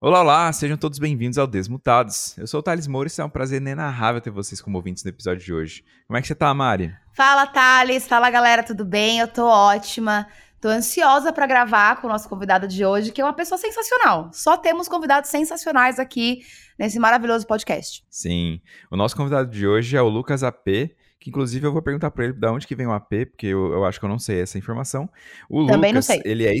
Olá, olá, sejam todos bem-vindos ao Desmutados. Eu sou o Thales Moura e é um prazer inenarrável ter vocês como ouvintes no episódio de hoje. Como é que você tá, Mari? Fala, Thales. Fala, galera, tudo bem? Eu tô ótima. Tô ansiosa para gravar com o nosso convidado de hoje, que é uma pessoa sensacional. Só temos convidados sensacionais aqui nesse maravilhoso podcast. Sim. O nosso convidado de hoje é o Lucas AP, que inclusive eu vou perguntar para ele de onde que vem o AP, porque eu, eu acho que eu não sei essa informação. O Também Lucas, não sei. ele é,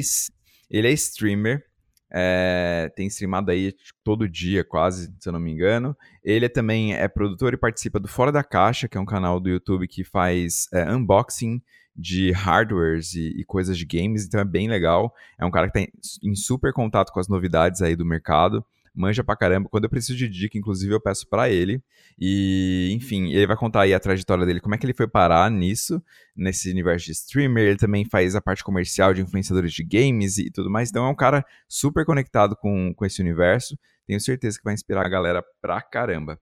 ele é streamer, é, tem streamado aí todo dia, quase, se eu não me engano. Ele é também é produtor e participa do Fora da Caixa, que é um canal do YouTube que faz é, unboxing de hardwares e, e, coisas de games, então é bem legal. É um cara que está em, em super contato com as novidades aí do mercado manja pra caramba. Quando eu preciso de dica, inclusive, eu peço para ele. E, enfim, ele vai contar aí a trajetória dele, como é que ele foi parar nisso, nesse universo de streamer. Ele também faz a parte comercial de influenciadores de games e tudo mais. Então é um cara super conectado com, com esse universo. Tenho certeza que vai inspirar a galera pra caramba.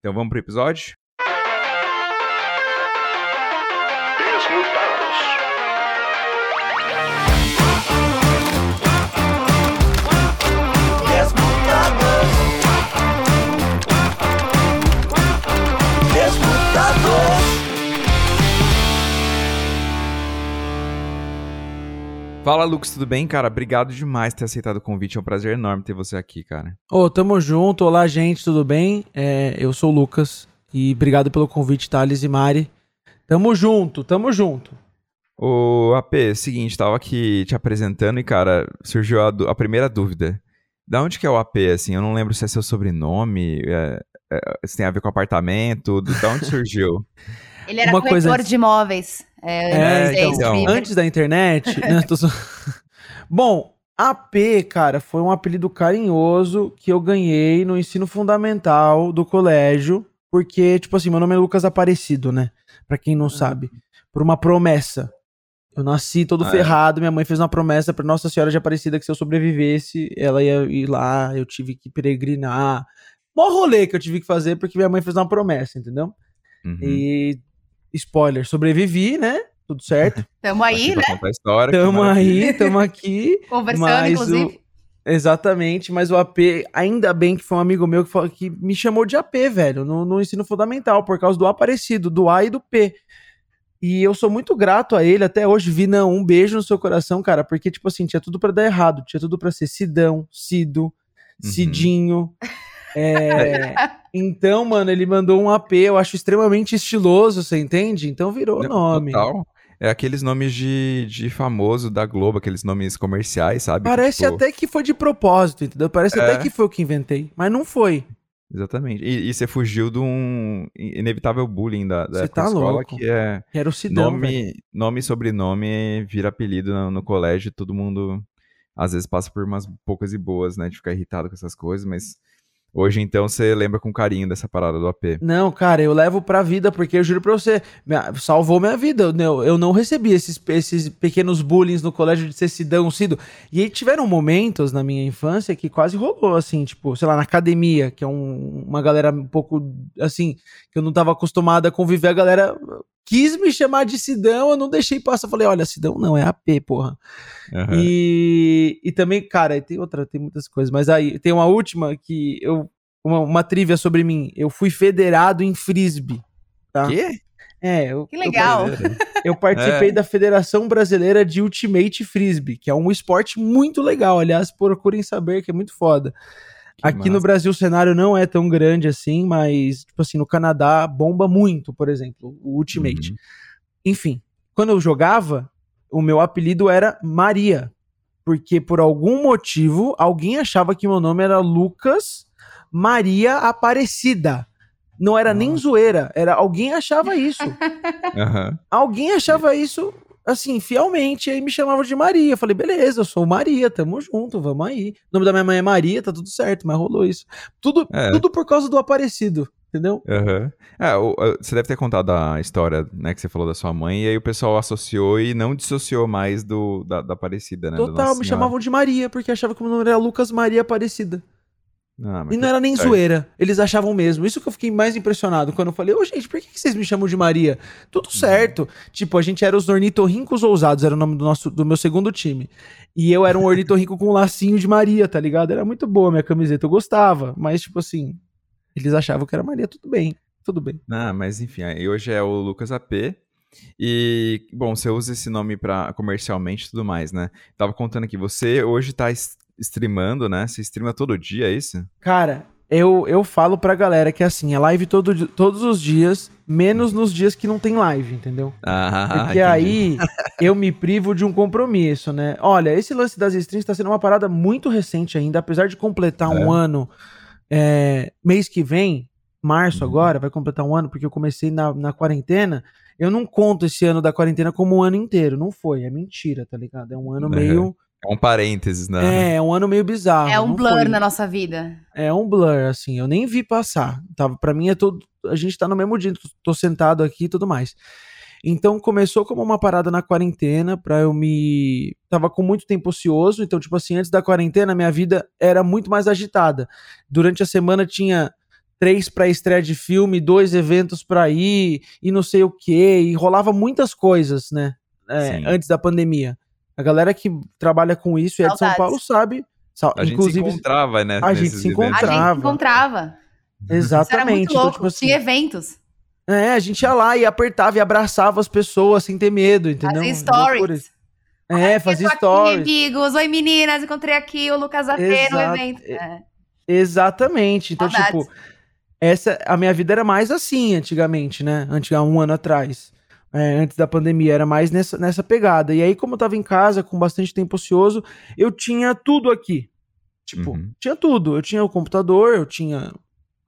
Então vamos pro episódio? Fala, Lucas, tudo bem, cara? Obrigado demais por ter aceitado o convite. É um prazer enorme ter você aqui, cara. Ô, oh, tamo junto. Olá, gente, tudo bem? É, eu sou o Lucas e obrigado pelo convite, Thales e Mari. Tamo junto, tamo junto. Ô, AP, seguinte, tava aqui te apresentando e, cara, surgiu a, a, primeira dúvida. Da onde que é o AP, assim? Eu não lembro se é seu sobrenome, é, é, se tem a ver com apartamento, da onde surgiu? Ele era Uma corretor coisa... de imóveis. É, é então, antes da internet. né. Bom, AP, cara, foi um apelido carinhoso que eu ganhei no ensino fundamental do colégio. Porque, tipo assim, meu nome é Lucas Aparecido, né? Pra quem não sabe. Por uma promessa. Eu nasci todo ah, é? ferrado, minha mãe fez uma promessa pra Nossa Senhora de Aparecida que se eu sobrevivesse, ela ia ir lá, eu tive que peregrinar. Mó rolê que eu tive que fazer porque minha mãe fez uma promessa, entendeu? Uhum. E spoiler, sobrevivi, né? Tudo certo. Tamo aí, né? Contar a história, tamo aí, tamo aqui. Conversando, inclusive. O... Exatamente, mas o AP, ainda bem que foi um amigo meu que, falou, que me chamou de AP, velho, no, no, ensino fundamental, por causa do aparecido, do A e do P. E eu sou muito grato a ele até hoje. Vi, não, um beijo no seu coração, cara, porque, tipo assim, tinha tudo para dar errado, tinha tudo para ser Sidão, Cido, uhum. Cidinho. É, então, mano, ele mandou um AP, eu acho extremamente estiloso, você entende? Então virou nome. Total. É aqueles nomes de, de famoso da Globo, aqueles nomes comerciais, sabe? Parece que, tipo... até que foi de propósito, entendeu? Parece é. até que foi o que inventei, mas não foi. Exatamente. E, e, você fugiu de um inevitável bullying da, da tá escola, louco. que é Era o Cidão, nome, nome e sobrenome vira apelido no, no colégio, todo mundo às vezes passa por umas poucas e boas, né, de ficar irritado com essas coisas, mas Hoje, então, você lembra com carinho dessa parada do AP? Não, cara, eu levo pra vida, porque eu juro pra você, salvou minha vida. Eu, eu não recebi esses, esses pequenos bullying no colégio de ser Sidão, Cido. E tiveram momentos na minha infância que quase rolou, assim, tipo, sei lá, na academia, que é um, uma galera um pouco, assim, que eu não tava acostumado a conviver, a galera quis me chamar de Sidão, eu não deixei passar. Falei, olha, Sidão não, é AP, porra. Uhum. E, e também, cara, tem outra, tem muitas coisas, mas aí tem uma última que eu. Uma, uma trivia sobre mim. Eu fui federado em frisbee. Tá? Quê? É, eu, que legal. Eu, eu participei é. da Federação Brasileira de Ultimate Frisbee, que é um esporte muito legal. Aliás, procurem saber que é muito foda. Aqui massa. no Brasil o cenário não é tão grande assim, mas, tipo assim, no Canadá bomba muito, por exemplo, o Ultimate. Uhum. Enfim, quando eu jogava, o meu apelido era Maria. Porque por algum motivo alguém achava que meu nome era Lucas Maria Aparecida. Não era nem zoeira, era alguém achava isso. uhum. Alguém achava isso assim, fielmente, aí me chamavam de Maria. Eu falei, beleza, eu sou Maria, tamo junto, vamos aí. O nome da minha mãe é Maria, tá tudo certo, mas rolou isso. Tudo, é. tudo por causa do Aparecido, entendeu? Uhum. É, você deve ter contado a história, né, que você falou da sua mãe, e aí o pessoal associou e não dissociou mais do, da, da Aparecida, né? Total, me chamavam de Maria, porque achava que o meu nome era Lucas Maria Aparecida. Ah, e não era nem zoeira. Eles achavam mesmo. Isso que eu fiquei mais impressionado quando eu falei, ô oh, gente, por que vocês me chamam de Maria? Tudo uhum. certo. Tipo, a gente era os ornitorrincos ousados, era o nome do, nosso, do meu segundo time. E eu era um ornitorrinco com um lacinho de Maria, tá ligado? Era muito boa a minha camiseta, eu gostava. Mas, tipo assim, eles achavam que era Maria, tudo bem. Tudo bem. Ah, mas enfim, hoje é o Lucas AP. E, bom, você usa esse nome para comercialmente e tudo mais, né? Tava contando aqui, você hoje tá streamando, né? Você streama todo dia, é isso? Cara, eu, eu falo pra galera que assim, é live todo, todos os dias, menos nos dias que não tem live, entendeu? Ah, Porque entendi. aí eu me privo de um compromisso, né? Olha, esse lance das streams tá sendo uma parada muito recente ainda, apesar de completar é. um ano é, mês que vem, março uhum. agora, vai completar um ano, porque eu comecei na, na quarentena. Eu não conto esse ano da quarentena como um ano inteiro. Não foi, é mentira, tá ligado? É um ano meio. É um parênteses, né? É, é um ano meio bizarro. É um blur foi. na nossa vida. É um blur, assim. Eu nem vi passar. Tava, pra mim é todo. A gente tá no mesmo dia, tô sentado aqui e tudo mais. Então começou como uma parada na quarentena pra eu me. Tava com muito tempo ocioso. Então, tipo assim, antes da quarentena, minha vida era muito mais agitada. Durante a semana tinha três para estreia de filme, dois eventos para ir e não sei o que, e rolava muitas coisas, né? É, antes da pandemia. A galera que trabalha com isso e é de São Paulo sabe. A gente se encontrava, né? A gente se encontrava. A gente encontrava. Exatamente. Então, tipo assim, Tinha eventos. É, a gente ia lá e apertava e abraçava as pessoas sem ter medo, entendeu? Fazia stories. É, fazia stories. Aqui, amigos. Oi, meninas. Encontrei aqui o Lucas AP no evento. É. Exatamente. Então, Saudades. tipo, essa a minha vida era mais assim antigamente, né? Há um ano atrás. É, antes da pandemia, era mais nessa, nessa pegada. E aí, como eu tava em casa, com bastante tempo ocioso, eu tinha tudo aqui. Tipo, uhum. tinha tudo. Eu tinha o computador, eu tinha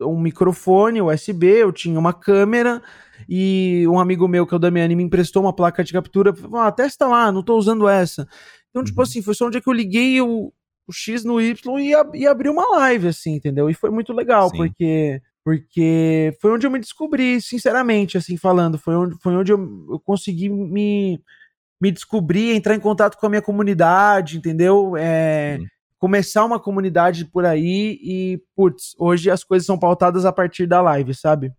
um microfone USB, eu tinha uma câmera e um amigo meu, que é o Damiani, me emprestou uma placa de captura. Ah, testa lá, não tô usando essa. Então, tipo uhum. tipo assim, foi só um dia que eu liguei o, o X no Y e, e abri uma live, assim, entendeu? E foi muito legal, Sim. porque porque foi onde eu me descobri, sinceramente, assim, falando. Foi onde, foi onde eu, eu consegui me, me descobrir, entrar em contato com a minha comunidade, entendeu? É, Começar uma comunidade por aí e, putz, hoje as coisas são pautadas a partir da live, sabe?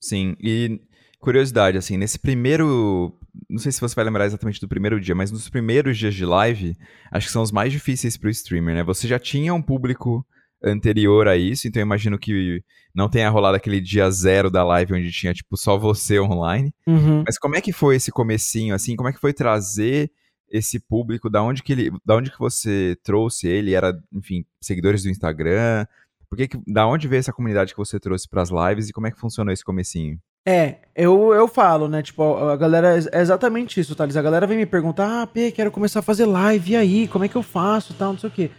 Sim, e curiosidade, assim, nesse primeiro. Não sei se você vai lembrar exatamente do primeiro dia, mas nos primeiros dias de live, acho que são os mais difíceis para o streamer, né? Você já tinha um público anterior a isso, então eu imagino que não tenha rolado aquele dia zero da live onde tinha, tipo, só você online. Uhum. Mas como é que foi esse comecinho, assim? Como é que foi trazer esse público? Da onde que ele, da onde que você trouxe ele? Era, enfim, seguidores do Instagram? Por que, que da onde veio essa comunidade que você trouxe para as lives e como é que funcionou esse comecinho? É, eu, eu falo, né? Tipo, a galera é exatamente isso, Thales. A galera vem me perguntar: ah, P, quero começar a fazer live, e aí? Como é que eu faço? Tal, não sei o quê.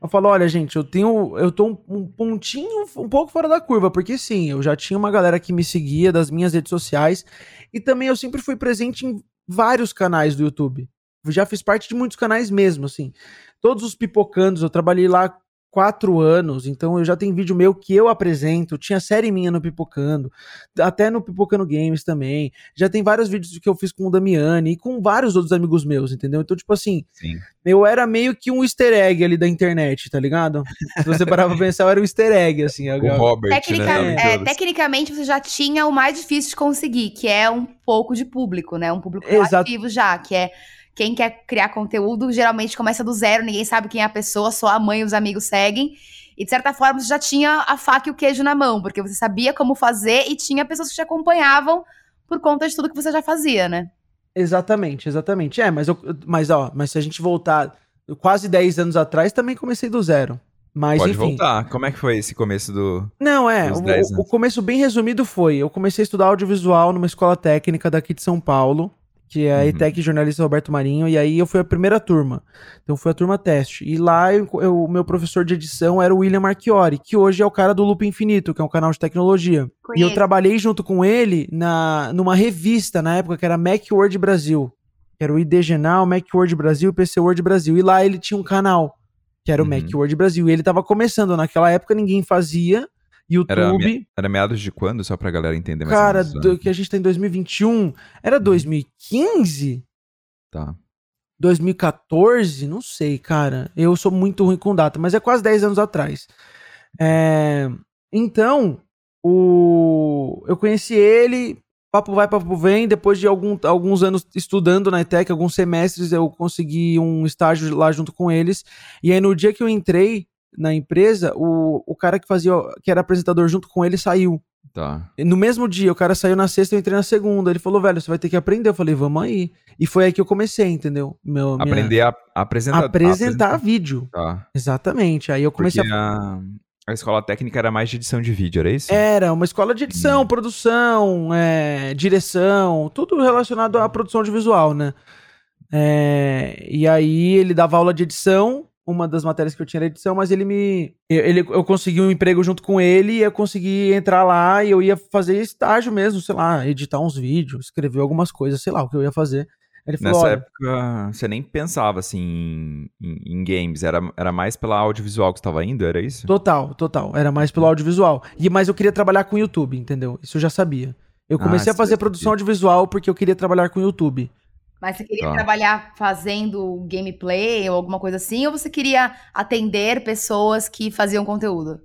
Eu falo, olha, gente, eu tenho. Eu tô um, um, pontinho um pouco fora da curva, porque sim, eu já tinha uma galera que me seguia das minhas redes sociais. E também eu sempre fui presente em vários canais do YouTube. Já fiz parte de muitos canais mesmo, assim. Todos os pipocandos, eu trabalhei lá quatro anos, então eu já tenho vídeo meu que eu apresento, tinha série minha no Pipocando, até no Pipocando Games também, já tem vários vídeos que eu fiz com o Damiani e com vários outros amigos meus, entendeu? Então, tipo assim, Sim. eu era meio que um easter egg ali da internet, tá ligado? Se você parar pra pensar, eu era um easter egg, assim. o Robert, Tecnica, né? é, tecnicamente, você já tinha o mais difícil de conseguir, que é um pouco de público, né? Um público ativo já, que é quem quer criar conteúdo geralmente começa do zero, ninguém sabe quem é a pessoa, só a mãe e os amigos seguem. E de certa forma você já tinha a faca e o queijo na mão, porque você sabia como fazer e tinha pessoas que te acompanhavam por conta de tudo que você já fazia, né? Exatamente, exatamente. É, mas, eu, mas ó, mas se a gente voltar quase 10 anos atrás, também comecei do zero. Mas, Pode enfim. voltar. Como é que foi esse começo do. Não, é. O, o, começo bem resumido foi: eu comecei a estudar audiovisual numa escola técnica daqui de São Paulo que é a uhum. ETEC Jornalista Roberto Marinho, e aí eu fui a primeira turma. Então foi a turma teste. E lá o meu professor de edição era o William Marchiori, que hoje é o cara do Loop Infinito, que é um canal de tecnologia. Conheço. E eu trabalhei junto com ele na, numa revista na época que era Macworld Brasil. Que era o IDGenal, Macworld Brasil PC World Brasil. E lá ele tinha um canal, que era o uhum. Macworld Brasil. E ele tava começando. Naquela época ninguém fazia. YouTube. Era, era, meados de quando, só pra galera entender mais Cara, do, que a gente tá em 2021. Era 2015? Uhum. Tá. 2014? Não sei, cara. Eu sou muito ruim com data, mas é quase 10 anos atrás. É, então, o, eu conheci ele, papo vai, papo vem. Depois de algum, alguns anos estudando na ETEC, alguns semestres, eu consegui um estágio lá junto com eles. E aí, no dia que eu entrei na empresa, o, o cara que fazia, que era apresentador junto com ele, saiu. Tá. No mesmo dia, o cara saiu na sexta, eu entrei na segunda. Ele falou, velho, você vai ter que aprender. Eu falei, vamos aí. E foi aí que eu comecei, entendeu? Meu, minha... Aprender a, a apresentar. Apresentar, apresentar vídeo. Tá. Exatamente. Aí eu comecei Porque a... a... escola técnica era mais de edição de vídeo, era isso? Era, uma escola de edição, hum. produção, é, direção, tudo relacionado à produção audiovisual, né? É, e aí ele dava aula de edição uma das matérias que eu tinha na edição, mas ele me. Ele, eu consegui um emprego junto com ele e eu consegui entrar lá e eu ia fazer estágio mesmo, sei lá, editar uns vídeos, escrever algumas coisas, sei lá o que eu ia fazer. Ele falou, Nessa época, você nem pensava assim em, em, games, era, era mais pela audiovisual que estava indo, era isso? Total, total. Era mais pelo audiovisual. E, mas eu queria trabalhar com YouTube, entendeu? Isso eu já sabia. Eu comecei ah, a fazer produção audiovisual porque eu queria trabalhar com YouTube. Mas você queria tá. trabalhar fazendo gameplay ou alguma coisa assim, ou você queria atender pessoas que faziam conteúdo?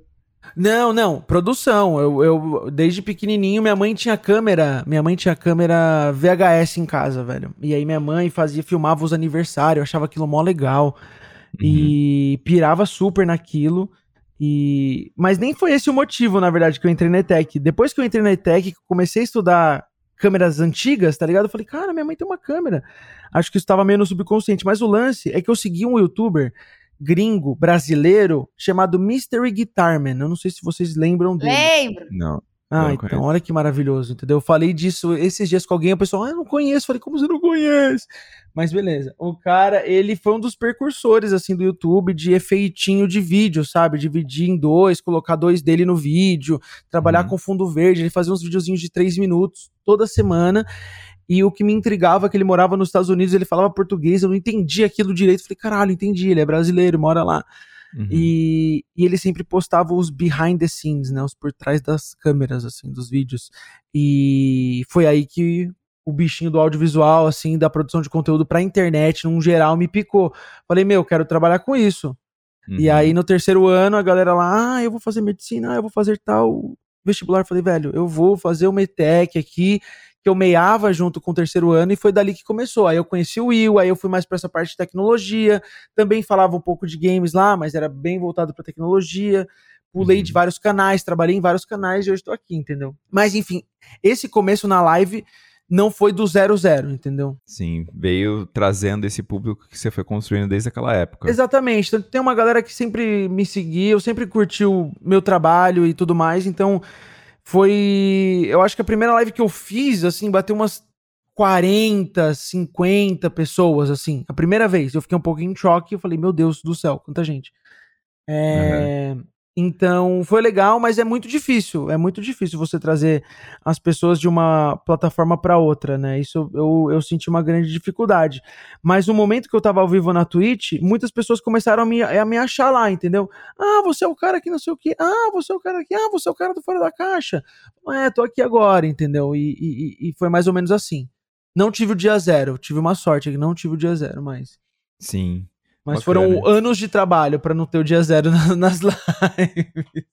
Não, não, produção. Eu, eu desde pequenininho minha mãe tinha câmera, minha mãe tinha câmera VHS em casa, velho. E aí minha mãe fazia, filmava os aniversários, eu achava aquilo mó legal uhum. e pirava super naquilo. E mas nem foi esse o motivo, na verdade, que eu entrei na ETEC. Depois que eu entrei na ETEC, comecei a estudar câmeras antigas, tá ligado? Eu falei, cara, minha mãe tem uma câmera. Acho que isso estava meio no subconsciente. Mas o lance é que eu segui um youtuber gringo, brasileiro, chamado Mystery Guitarman. Eu não sei se vocês lembram dele. Lembro. Não. Ah, então, conheço. olha que maravilhoso, entendeu? Eu falei disso esses dias com alguém, o pessoal, ah, eu não conheço. Falei, como você não conhece? Mas beleza. O cara, ele foi um dos precursores, assim, do YouTube de efeitinho de vídeo, sabe? Dividir em dois, colocar dois dele no vídeo, trabalhar uhum. com fundo verde. Ele fazia uns videozinhos de três minutos toda semana. E o que me intrigava é que ele morava nos Estados Unidos, ele falava português, eu não entendia aquilo direito. Falei, caralho, entendi, ele é brasileiro, mora lá. Uhum. E, e, ele sempre postava os behind the scenes, né? Os por trás das câmeras, assim, dos vídeos. E foi aí que o bichinho do audiovisual, assim, da produção de conteúdo pra internet, num geral, me picou. Falei, meu, quero trabalhar com isso. Uhum. E aí, no terceiro ano, a galera lá, ah, eu vou fazer medicina, ah, eu vou fazer tal vestibular. Falei, velho, eu vou fazer uma ETEC aqui, que eu meiava junto com o terceiro ano e foi dali que começou. Aí eu conheci o Will, aí eu fui mais para essa parte de tecnologia, também falava um pouco de games lá, mas era bem voltado para tecnologia. Pulei uhum. de vários canais, trabalhei em vários canais e hoje estou aqui, entendeu? Mas enfim, esse começo na live não foi do zero zero, entendeu? Sim, veio trazendo esse público que você foi construindo desde aquela época. Exatamente. Então, tem uma galera que sempre me seguia, eu sempre curtiu meu trabalho e tudo mais, então foi. Eu acho que a primeira live que eu fiz, assim, bateu umas 40, 50 pessoas, assim. A primeira vez. Eu fiquei um pouquinho em choque. Eu falei, meu Deus do céu, quanta gente. É... Uhum. Então, foi legal, mas é muito difícil. É muito difícil você trazer as pessoas de uma plataforma para outra, né? Isso eu, eu senti uma grande dificuldade. Mas no momento que eu tava ao vivo na Twitch, muitas pessoas começaram a me, a me achar lá, entendeu? Ah, você é o cara que não sei o quê. Ah, você é o cara aqui. Ah, você é o cara do Fora da Caixa. É, tô aqui agora, entendeu? E, e, e foi mais ou menos assim. Não tive o dia zero. Tive uma sorte que não tive o dia zero, mas. Sim. Mas Bacana. foram anos de trabalho para não ter o dia zero nas lives.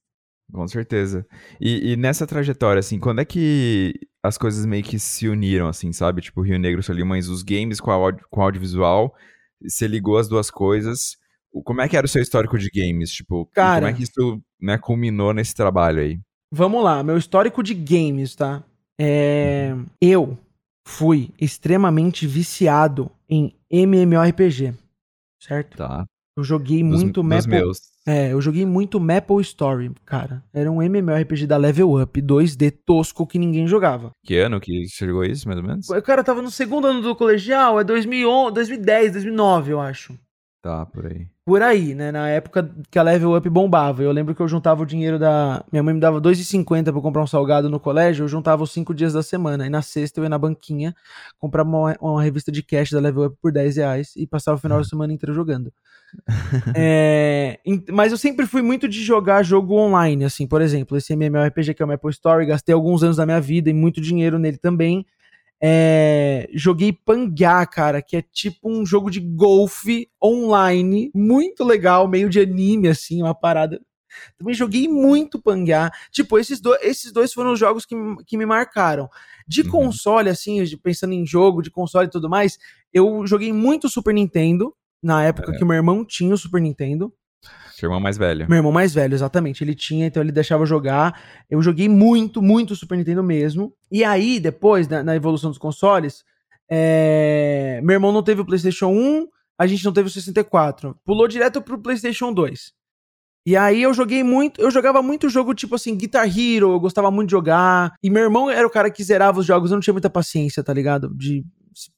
Com certeza. E, e, nessa trajetória, assim, quando é que as coisas meio que se uniram, assim, sabe? Tipo, Rio Negro, Solimões, os games com, a com audiovisual, você ligou as duas coisas. Como é que era o seu histórico de games? Tipo, Cara, como é que isso né, culminou nesse trabalho aí? Vamos lá, meu histórico de games, tá? É... Uhum. Eu fui extremamente viciado em MMORPG certo? Tá. Eu joguei dos, muito Maple. Meus. É, eu joguei muito Maple Story, cara. Era um MMORPG da Level Up 2D tosco que ninguém jogava. Que ano que jogou isso, mais ou menos? O cara tava no segundo ano do colegial, é 2011, 2010, 2009, eu acho. Tá, por aí. Por aí, né? Na época que a Level Up bombava. Eu lembro que eu juntava o dinheiro da. Minha mãe me dava 2,50 pra comprar um salgado no colégio. Eu juntava os cinco dias da semana. E na sexta eu ia na banquinha, comprava uma, uma revista de cash da Level Up por 10 reais e passava o final da semana inteiro jogando. é, mas eu sempre fui muito de jogar jogo online, assim, por exemplo, esse MMORPG que é o Maple Story, gastei alguns anos da minha vida e muito dinheiro nele também. É, joguei Panguá, cara, que é tipo um jogo de golfe online, muito legal, meio de anime, assim, uma parada. Também joguei muito Panguear. Tipo, esses, do, esses dois foram os jogos que, que me marcaram. De uhum. console, assim, pensando em jogo, de console e tudo mais, eu joguei muito Super Nintendo, na época é. que meu irmão tinha o Super Nintendo. Seu irmão mais velho. Meu irmão mais velho, exatamente. Ele tinha, então ele deixava jogar. Eu joguei muito, muito Super Nintendo mesmo. E aí, depois, na, na evolução dos consoles, é... meu irmão não teve o PlayStation 1, a gente não teve o 64. Pulou direto pro PlayStation 2. E aí eu joguei muito, eu jogava muito jogo tipo assim, Guitar Hero, eu gostava muito de jogar. E meu irmão era o cara que zerava os jogos, eu não tinha muita paciência, tá ligado? De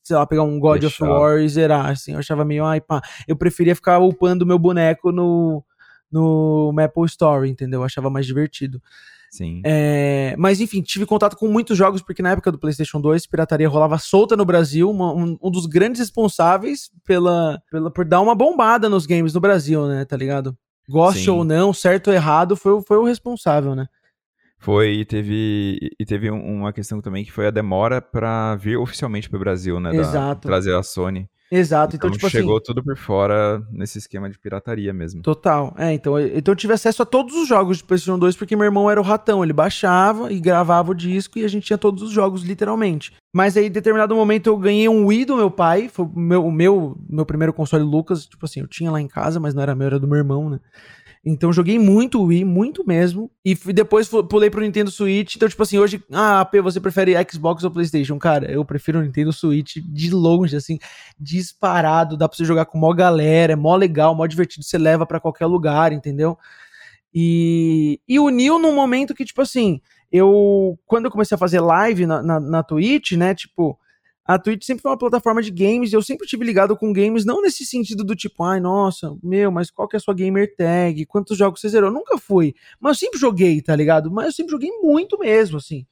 sei lá, pegar um God Deixar. of War e zerar, assim. Eu achava meio, ai, pá. Eu preferia ficar upando meu boneco no, no Maple Story, entendeu? Eu achava mais divertido. Sim. É, mas enfim, tive contato com muitos jogos, porque na época do PlayStation 2, pirataria rolava solta no Brasil. Uma, um, um, dos grandes responsáveis pela, pela, por dar uma bombada nos games no Brasil, né? Tá ligado? Goste Sim. ou não, certo ou errado, foi, foi o responsável, né? Foi, e teve, e teve uma questão também que foi a demora para vir oficialmente para o Brasil, né? Exato. Da, trazer a Sony. Exato, então, então tipo chegou assim, tudo por fora nesse esquema de pirataria mesmo. Total, é, então, então eu tive acesso a todos os jogos de PlayStation 2 porque meu irmão era o ratão, ele baixava e gravava o disco e a gente tinha todos os jogos literalmente. Mas aí, em determinado momento, eu ganhei um Wii do meu pai, foi o meu, o meu, meu primeiro console Lucas, tipo assim, eu tinha lá em casa, mas não era meu, era do meu irmão, né? Então joguei muito Wii, muito mesmo. E depois pulei pro Nintendo Switch. Então, tipo assim, hoje, ah, AP, você prefere Xbox ou PlayStation? Cara, eu prefiro o Nintendo Switch de longe, assim, disparado. Dá pra você jogar com mó galera, é mó legal, mó divertido. Você leva para qualquer lugar, entendeu? E, e uniu num momento que, tipo assim, eu, quando eu comecei a fazer live na, na, na Twitch, né, tipo, a Twitch sempre foi uma plataforma de games e eu sempre tive ligado com games, não nesse sentido do tipo, ai, nossa, meu, mas qual que é a sua gamer tag? Quantos jogos você zerou? Eu nunca fui. Mas eu sempre joguei, tá ligado? Mas eu sempre joguei muito mesmo, assim.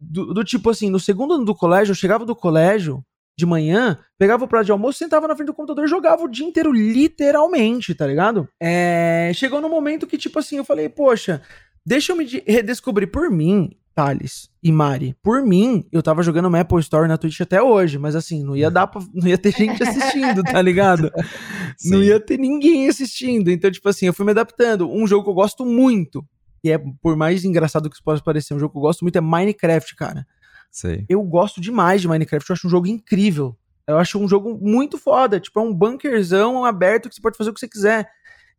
Do, do tipo assim, no segundo ano do colégio, eu chegava do colégio de manhã, pegava o prato de almoço, sentava na frente do computador e jogava o dia inteiro, literalmente, tá ligado? É... Chegou no momento que, tipo assim, eu falei, poxa, deixa eu me redescobrir por mim Thales e Mari. Por mim, eu tava jogando Maple Story na Twitch até hoje, mas assim, não ia dar pra, não ia ter gente assistindo, tá ligado? Sim. Não ia ter ninguém assistindo. Então, tipo assim, eu fui me adaptando. Um jogo que eu gosto muito, e é por mais engraçado que isso possa parecer, um jogo que eu gosto muito é Minecraft, cara. Sei. Eu gosto demais de Minecraft, eu acho um jogo incrível. Eu acho um jogo muito foda, tipo, é um bunkerzão aberto que você pode fazer o que você quiser.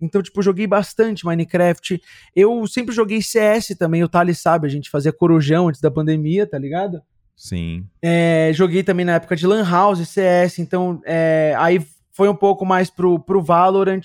Então, tipo, joguei bastante Minecraft. Eu sempre joguei CS também, o Thales sabe, a gente fazia corujão antes da pandemia, tá ligado? Sim. É, joguei também na época de Lan House, CS, então é, aí foi um pouco mais pro, pro Valorant,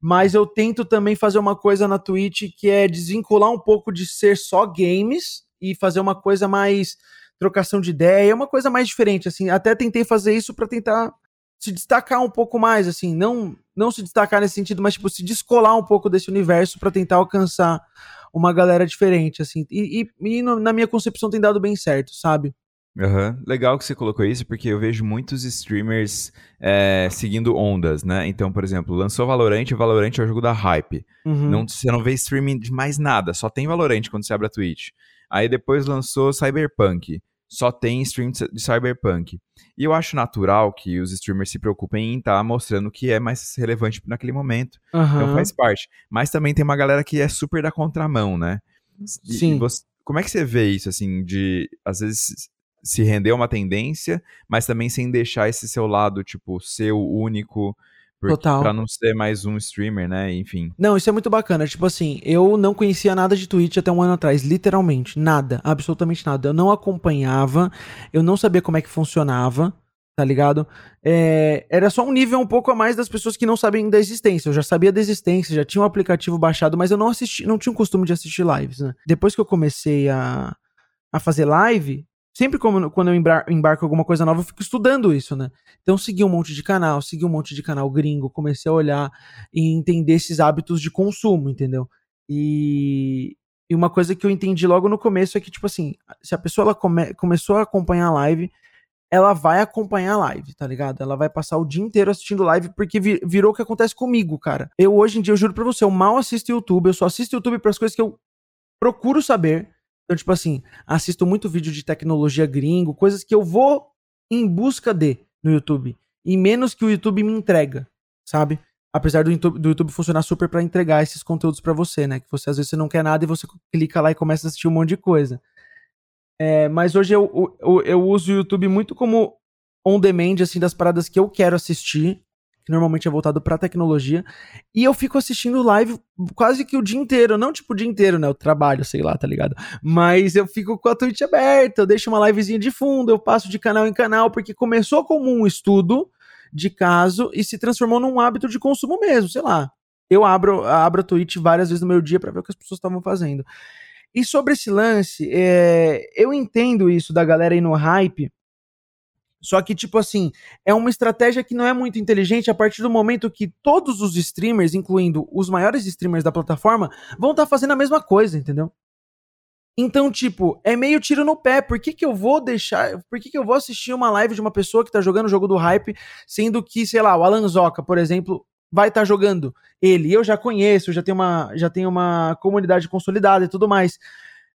mas eu tento também fazer uma coisa na Twitch que é desvincular um pouco de ser só games e fazer uma coisa mais trocação de ideia, uma coisa mais diferente, assim. Até tentei fazer isso para tentar se destacar um pouco mais, assim, não não se destacar nesse sentido, mas tipo se descolar um pouco desse universo para tentar alcançar uma galera diferente, assim. E, e, e no, na minha concepção tem dado bem certo, sabe? Uhum. Legal que você colocou isso, porque eu vejo muitos streamers é, seguindo ondas, né? Então, por exemplo, lançou Valorant, Valorant é o jogo da hype. Uhum. Não, você não vê streaming de mais nada, só tem Valorant quando você abre a Twitch. Aí depois lançou Cyberpunk só tem stream de Cyberpunk. E eu acho natural que os streamers se preocupem em estar tá mostrando o que é mais relevante naquele momento. Uhum. Então faz parte. Mas também tem uma galera que é super da contramão, né? E, Sim. E você, como é que você vê isso, assim, de às vezes se render a uma tendência, mas também sem deixar esse seu lado, tipo, seu único, Total. Pra não ser mais um streamer, né? Enfim. Não, isso é muito bacana. Tipo assim, eu não conhecia nada de Twitch até um ano atrás. Literalmente. Nada. Absolutamente nada. Eu não acompanhava. Eu não sabia como é que funcionava. Tá ligado? É, era só um nível um pouco a mais das pessoas que não sabem da existência. Eu já sabia da existência, já tinha um aplicativo baixado, mas eu não assisti, não tinha o costume de assistir lives, né? Depois que eu comecei a, a fazer live, sempre como, quando eu embarco alguma coisa nova, eu fico estudando isso, né? Então, segui um monte de canal, segui um monte de canal gringo, comecei a olhar e entender esses hábitos de consumo, entendeu? E, e uma coisa que eu entendi logo no começo é que, tipo assim, se a pessoa ela come, começou a acompanhar a live, ela vai acompanhar a live, tá ligado? Ela vai passar o dia inteiro assistindo live porque virou o que acontece comigo, cara. Eu hoje em dia, eu juro pra você, eu mal assisto YouTube, eu só assisto YouTube para as coisas que eu procuro saber então, tipo assim, assisto muito vídeo de tecnologia gringo, coisas que eu vou em busca de no YouTube. E menos que o YouTube me entrega, sabe? Apesar do YouTube, do YouTube funcionar super para entregar esses conteúdos para você, né? Que você às vezes você não quer nada e você clica lá e começa a assistir um monte de coisa. É, mas hoje eu, eu, eu uso o YouTube muito como on demand, assim, das paradas que eu quero assistir que normalmente é voltado pra tecnologia. E eu fico assistindo live quase que o dia inteiro. Não tipo o dia inteiro, né? Eu trabalho, sei lá, tá ligado? Mas eu fico com a Twitch aberta, eu deixo uma livezinha de fundo, eu passo de canal em canal, porque começou como um estudo de caso e se transformou num hábito de consumo mesmo, sei lá. Eu abro, abro a Twitch várias vezes no meu dia para ver o que as pessoas estavam fazendo. E sobre esse lance, é, eu entendo isso da galera aí no hype, só que, tipo assim, é uma estratégia que não é muito inteligente a partir do momento que todos os streamers, incluindo os maiores streamers da plataforma, vão estar tá fazendo a mesma coisa, entendeu? Então, tipo, é meio tiro no pé. Por que, que eu vou deixar. Por que, que eu vou assistir uma live de uma pessoa que tá jogando o jogo do hype, sendo que, sei lá, o Alan Zoca, por exemplo, vai estar tá jogando ele. Eu já conheço, já tenho uma, já tenho uma comunidade consolidada e tudo mais.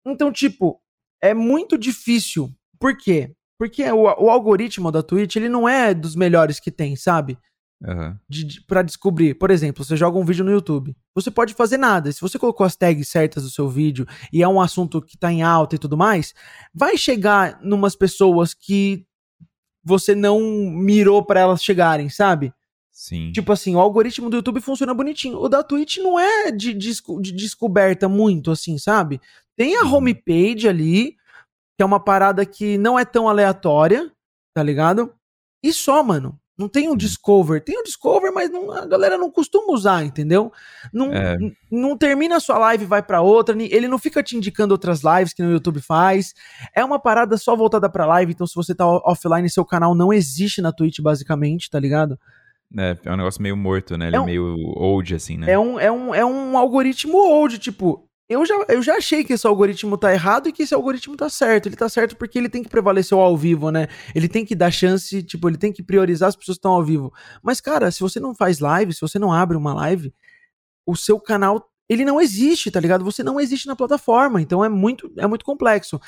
Então, tipo, é muito difícil. Por quê? Porque o, o, algoritmo da Twitch, ele não é dos melhores que tem, sabe? Uhum. De, de, pra descobrir. Por exemplo, você joga um vídeo no YouTube. Você pode fazer nada. Se você colocou as tags certas do seu vídeo e é um assunto que tá em alta e tudo mais, vai chegar numas pessoas que você não mirou para elas chegarem, sabe? Sim. Tipo assim, o algoritmo do YouTube funciona bonitinho. O da Twitch não é de, de, de descoberta muito, assim, sabe? Tem a homepage ali, que é uma parada que não é tão aleatória, tá ligado? E só, mano. Não tem um Discover. Tem um Discover, mas não, a galera não costuma usar, entendeu? Não, é. não termina a sua live e vai para outra. Ele não fica te indicando outras lives que no YouTube faz. É uma parada só voltada pra live. Então, se você tá offline, seu canal não existe na Twitch, basicamente, tá ligado? É, é um negócio meio morto, né? Ele é, um, é meio old, assim, né? É um, é, um, é um algoritmo old, tipo, eu já, eu já achei que esse algoritmo tá errado e que esse algoritmo tá certo. Ele tá certo porque ele tem que prevalecer o ao vivo, né? Ele tem que dar chance, tipo, ele tem que priorizar as pessoas que estão ao vivo. Mas, cara, se você não faz live, se você não abre uma live, o seu canal, ele não existe, tá ligado? Você não existe na plataforma. Então é muito, é muito complexo.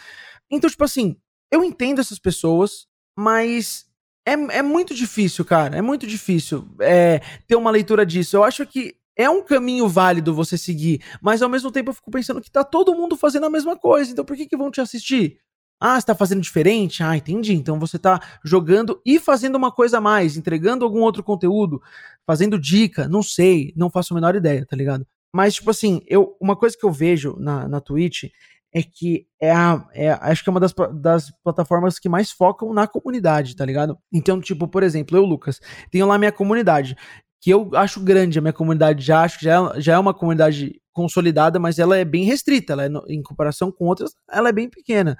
Então, tipo assim, eu entendo essas pessoas, mas é, é muito difícil, cara. É muito difícil é, ter uma leitura disso. Eu acho que é um caminho válido você seguir, mas ao mesmo tempo eu fico pensando que tá todo mundo fazendo a mesma coisa, então por que, que vão te assistir? Ah, você tá fazendo diferente? Ah, entendi. Então você tá jogando e fazendo uma coisa a mais, entregando algum outro conteúdo, fazendo dica, não sei, não faço a menor ideia, tá ligado? Mas, tipo assim, eu, uma coisa que eu vejo na, na Twitch é que é a, é, acho que é uma das, das plataformas que mais focam na comunidade, tá ligado? Então, tipo, por exemplo, eu, Lucas, tenho lá minha comunidade que eu acho grande, a minha comunidade já acho já é, já é uma comunidade consolidada, mas ela é bem restrita, ela é, em comparação com outras, ela é bem pequena.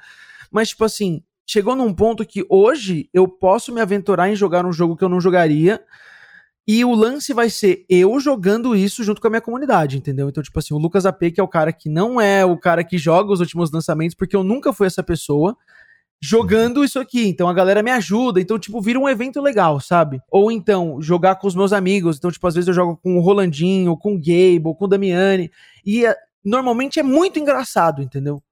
Mas, tipo assim, chegou num ponto que hoje eu posso me aventurar em jogar um jogo que eu não jogaria, e o lance vai ser eu jogando isso junto com a minha comunidade, entendeu? Então, tipo assim, o Lucas AP, que é o cara que não é o cara que joga os últimos lançamentos, porque eu nunca fui essa pessoa, jogando isso aqui. Então a galera me ajuda. Então, tipo, vira um evento legal, sabe? Ou então, jogar com os meus amigos. Então, tipo, às vezes eu jogo com o Rolandinho, com o Gabe, com o Damiani. E é, normalmente é muito engraçado, entendeu?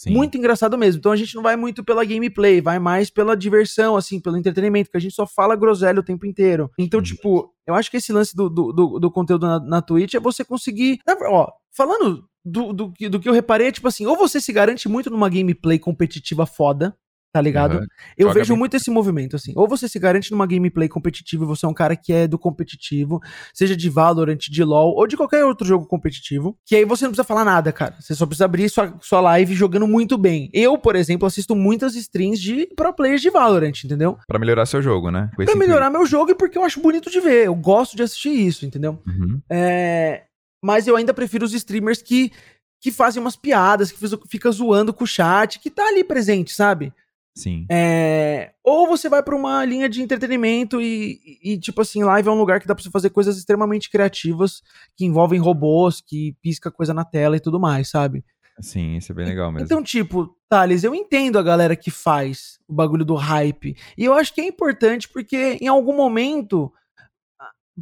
Sim. Muito engraçado mesmo. Então a gente não vai muito pela gameplay, vai mais pela diversão, assim, pelo entretenimento, porque a gente só fala groselha o tempo inteiro. Então, tipo, eu acho que esse lance do, do, do, do conteúdo na, na Twitch é você conseguir. Ó, falando do, do, do que eu reparei, é tipo assim, ou você se garante muito numa gameplay competitiva foda, Tá ligado? Uhum. Eu Joga vejo bem. muito esse movimento, assim. Ou você se garante numa gameplay competitiva e você é um cara que é do competitivo, seja de Valorant, de LoL, ou de qualquer outro jogo competitivo, que aí você não precisa falar nada, cara. Você só precisa abrir sua, sua live jogando muito bem. Eu, por exemplo, assisto muitas streams de pro players de Valorant, entendeu? Pra melhorar seu jogo, né? Com pra melhorar meu jogo e porque eu acho bonito de ver. Eu gosto de assistir isso, entendeu? Uhum. É... Mas eu ainda prefiro os streamers que, que fazem umas piadas, que fica zoando com o chat, que tá ali presente, sabe? Sim. É, ou você vai para uma linha de entretenimento e, e, tipo assim, live é um lugar que dá pra você fazer coisas extremamente criativas que envolvem robôs, que pisca coisa na tela e tudo mais, sabe? Sim, isso é bem legal mesmo. Então, tipo, Thales, eu entendo a galera que faz o bagulho do hype. E eu acho que é importante porque em algum momento